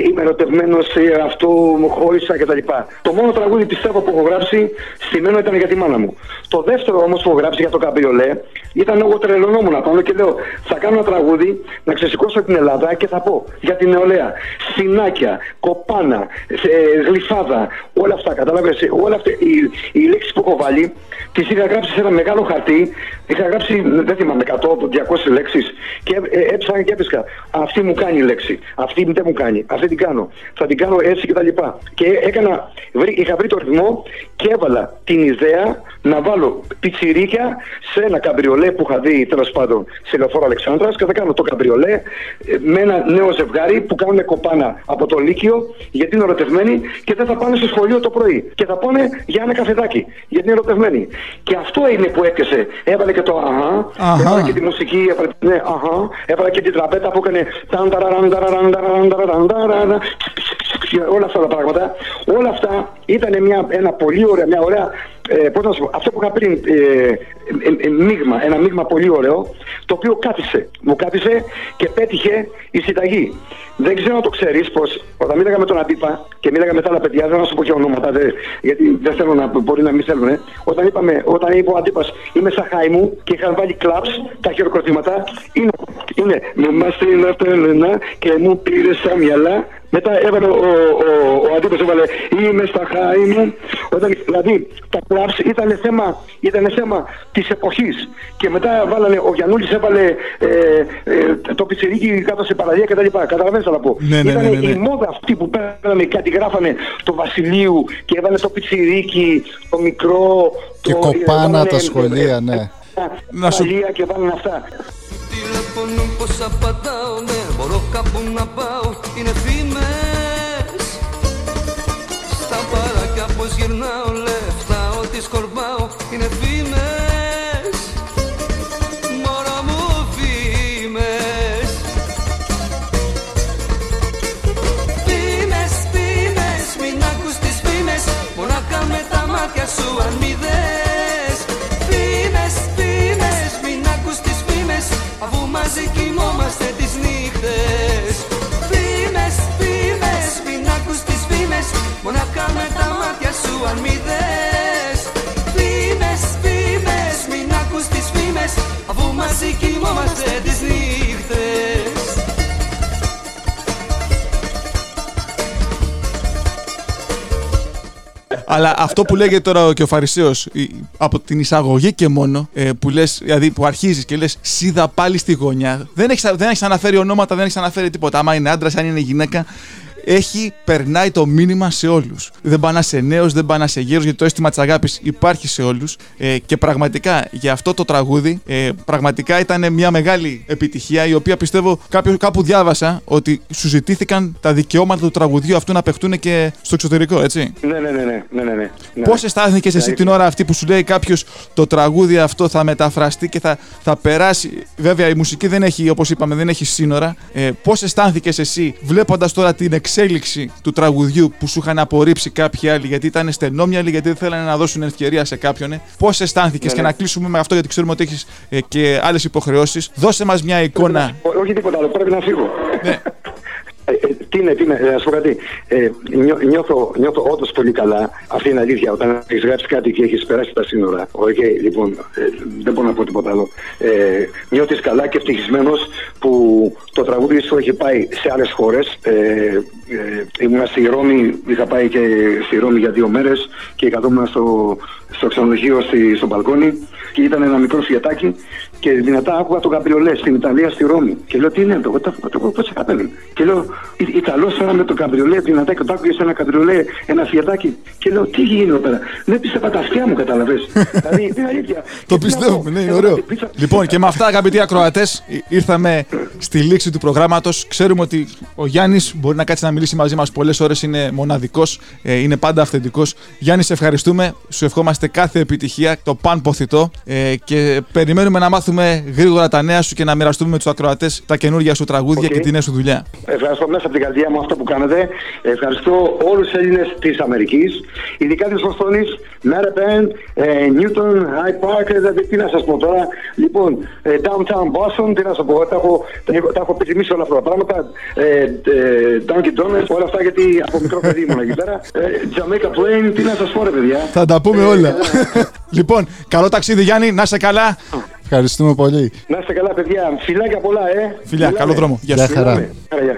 είμαι ερωτευμένος σε αυτό, μου χώρισα κτλ. Το μόνο τραγούδι πιστεύω που έχω γράψει στημένο ήταν για τη μάνα μου. Το δεύτερο όμως που έχω γράψει για το καμπριολέ ήταν εγώ τρελωνόμουν πάνω και λέω θα κάνω ένα τραγούδι να ξεσηκώσω την Ελλάδα και θα πω για την νεολαία. Συνάκια, κοπάνα, ε, γλυφάδα, όλα αυτά. Κατάλαβες, όλα αυτά οι, οι λέξεις που έχω βάλει τις είχα γράψει σε ένα μεγάλο χαρτί. Είχα γράψει, δεν θυμάμαι, 100-200 λέξεις και ε, έψαχνα και έβρισκα. Αυτή μου κάνει η λέξη. Αυτή δεν μου κάνει. Αυτή την κάνω. Θα την κάνω έτσι και τα λοιπά. Και έκανα, βρή- είχα βρει το ρυθμό και έβαλα την ιδέα να βάλω πιτσιρίκια σε ένα καμπριολέ που είχα δει τέλος πάντων σε λεωφόρο Αλεξάνδρας και θα κάνω το καμπριολέ ε, με ένα νέο ζευγάρι που κάνουν κοπάνα από το Λύκειο γιατί είναι ερωτευμένοι και δεν θα πάνε στο σχολείο το πρωί και θα πάνε για ένα καφεδάκι γιατί είναι ερωτευμένοι. Και αυτό είναι που έπιασε. Έβαλε και το αχα,
Αχα.
έβαλε και τη μουσική, έβαλε, ναι, αχα, έβαλε και την τραμπέτα που έκανε ταν, ταραραν, ταραραν, ταραραν, ταραραν, ταραραν, όλα αυτά τα πράγματα. Όλα αυτά ήταν μια, ένα πολύ ωραία, μια ωραία, ε, πώς να σου πω, αυτό που είχα πριν, ε, ε, ε, μείγμα, ένα μείγμα πολύ ωραίο, το οποίο κάθισε, μου κάθισε και πέτυχε η συνταγή. Δεν ξέρω αν το ξέρεις πως όταν μίλαγα με τον Αντίπα και μίλαγα με τα άλλα παιδιά, δεν θα σου πω και ονόματα, δε, γιατί δεν θέλω να μπορεί να μην θέλουν. Όταν, είπαμε, όταν είπε ο Αντίπας είμαι σαν χάι μου και είχαν βάλει κλαμπς, τα χειροκροτήματα, είναι, είναι με μας την Ατέλενα και μου πήρε στα μυαλά μετά έβαλε ο, ο, ο αντίπος έβαλε είμαι στα χάη μου. Όταν, δηλαδή τα κλαμπς ήταν θέμα, ήταν θέμα της εποχής. Και μετά βάλανε, ο Γιαννούλης έβαλε ε, ε, το πιτσιρίκι κάτω σε παραλία κτλ. Καταλαβαίνεις τι να πω.
Ναι, ναι,
ήταν
ναι, ναι, ναι.
η μόδα αυτή που παίρνανε κάτι γράφανε το Βασιλείου και έβαλε το πιτσιρίκι, το μικρό.
Και
το,
κοπάνα
έβαλανε,
τα σχολεία, ναι.
Να σου-
Παραλία και βάλανε αυτά.
Τηλεφωνούν πως απαντάω Ναι μπορώ κάπου να πάω Είναι φήμες Στα παράκια πως γυρνάω Λεφτά ό,τι σκορπάω Είναι φήμες τα μάτια σου
Αλλά αυτό που λέγεται τώρα και ο Φαρισαίος από την εισαγωγή και μόνο, ε, που λες, δηλαδή που αρχίζεις και λες, σίδα πάλι στη γωνιά, δεν έχεις δεν έχεις αναφέρει ονόματα, δεν έχεις αναφέρει τίποτα. Άμα είναι άντρας, αν είναι γυναίκα, έχει, περνάει το μήνυμα σε όλους. Δεν πάνε σε νέους, δεν πάνε σε γέρου, γιατί το αίσθημα της αγάπης υπάρχει σε όλους. Ε, και πραγματικά για αυτό το τραγούδι, ε, πραγματικά ήταν μια μεγάλη επιτυχία, η οποία πιστεύω κάποιος, κάπου διάβασα ότι σου ζητήθηκαν τα δικαιώματα του τραγουδιού αυτού να παιχτούν και στο εξωτερικό, έτσι.
Ναι, ναι, ναι, ναι, ναι, ναι, ναι. ναι.
Πώς αισθάνθηκες εσύ την ώρα αυτή που σου λέει κάποιος το τραγούδι αυτό θα μεταφραστεί και θα, θα περάσει; Βέβαια η μουσική δεν έχει, όπως είπαμε, δεν έχει σύνορα. Ε, Πώς αισθάνθηκες εσύ βλέποντας τώρα την εξέλιξη του τραγουδιού που σου είχαν απορρίψει κάποιοι άλλοι γιατί ήταν στενόμυαλοι, γιατί δεν θέλανε να δώσουν ευκαιρία σε κάποιον. Πώ αισθάνθηκε
Ναι,
και
ναι.
να κλείσουμε με αυτό γιατί ξέρουμε ότι έχει και άλλε υποχρεώσει. Δώσε μα μια εικόνα.
Ό- Όχι τίποτα άλλο, πρέπει να φύγω.
Ναι.
Ε, ε, τι είναι, τι είναι, ε, να σου πω κάτι. Ε, νιώ, νιώθω, νιώθω όντως πολύ καλά. Αυτή είναι αλήθεια. Όταν έχεις γράψει κάτι και έχεις περάσει τα σύνορα. Οκ, λοιπόν, ε, δεν μπορώ να πω τίποτα άλλο. Ε, Νιώθεις καλά και ευτυχισμένος που το τραγούδι σου έχει πάει σε άλλες χώρες. Ε, ε, ήμουνα στη Ρώμη, είχα πάει και στη Ρώμη για δύο μέρες και καθόμουν στο, στο ξενοδοχείο στη, στο μπαλκόνι και ήταν ένα μικρό φιατάκι και δυνατά άκουγα τον Καμπριολέ στην Ιταλία, στη Ρώμη. Και λέω τι είναι αυτό, what the- what the- what's happening; Και λέω «Ι- Ιταλός τώρα με το Καμπριολέ δυνατά και το άκουγε σε ένα Καμπριολέ, ένα φιατάκι. Και λέω τι γίνει εδώ πέρα; Δεν πίστευα τα αυτιά μου, καταλαβες. δηλαδή είναι αλήθεια.
Το
Και τι να
πιστεύουμε,
πω,
ναι, είναι
εγώ
ωραίο.
πίτσα-
Λοιπόν, και με αυτά, αγαπητοί ακροατές, ήρθαμε στη λήξη του προγράμματος. Ξέρουμε ότι ο Γιάννης μπορεί να κάτσει να μιλήσει μαζί μας πολλές ώρες, είναι μοναδικός, είναι πάντα αυθεντικός. Γιάννη, σε ευχαριστούμε. Σου ευχόμαστε κάθε επιτυχία, το παν ποθητό ε, και περιμένουμε να μάθουμε γρήγορα τα νέα σου και να μοιραστούμε με τους ακροατές τα καινούργια σου τραγούδια
Οκ.
και τη νέα σου δουλειά.
Ευχαριστώ μέσα από την καρδιά μου αυτό που κάνετε. Ευχαριστώ όλους τους Έλληνες της Αμερικής, ειδικά τη Βοστόνης, Mattapan, Newton, Hyde Park, ε, δηλαδή τι να σας πω τώρα. Λοιπόν, ε, Downtown Boston, τι να σας πω, τα έχω, τα έχω, τα έχω επιθυμήσει όλα αυτά τα πράγματα. Ε, ε, Dunkin' Donuts, όλα αυτά γιατί από μικρό παιδί ήμουν εκεί πέρα. Ε, Jamaica Plain, τι να σας πω, ρε παιδιά.
Θα τα πούμε όλα. λοιπόν, καλό ταξίδι, Γιάννη, να είσαι καλά.
Ευχαριστούμε πολύ.
Να είστε καλά, παιδιά. Φιλάκια πολλά, ε.
Φιλιά,
Μιλάμε.
καλό δρόμο. Γεια
Γεια
σου.
χαρά.
Μιλάμε. Άρα, γεια.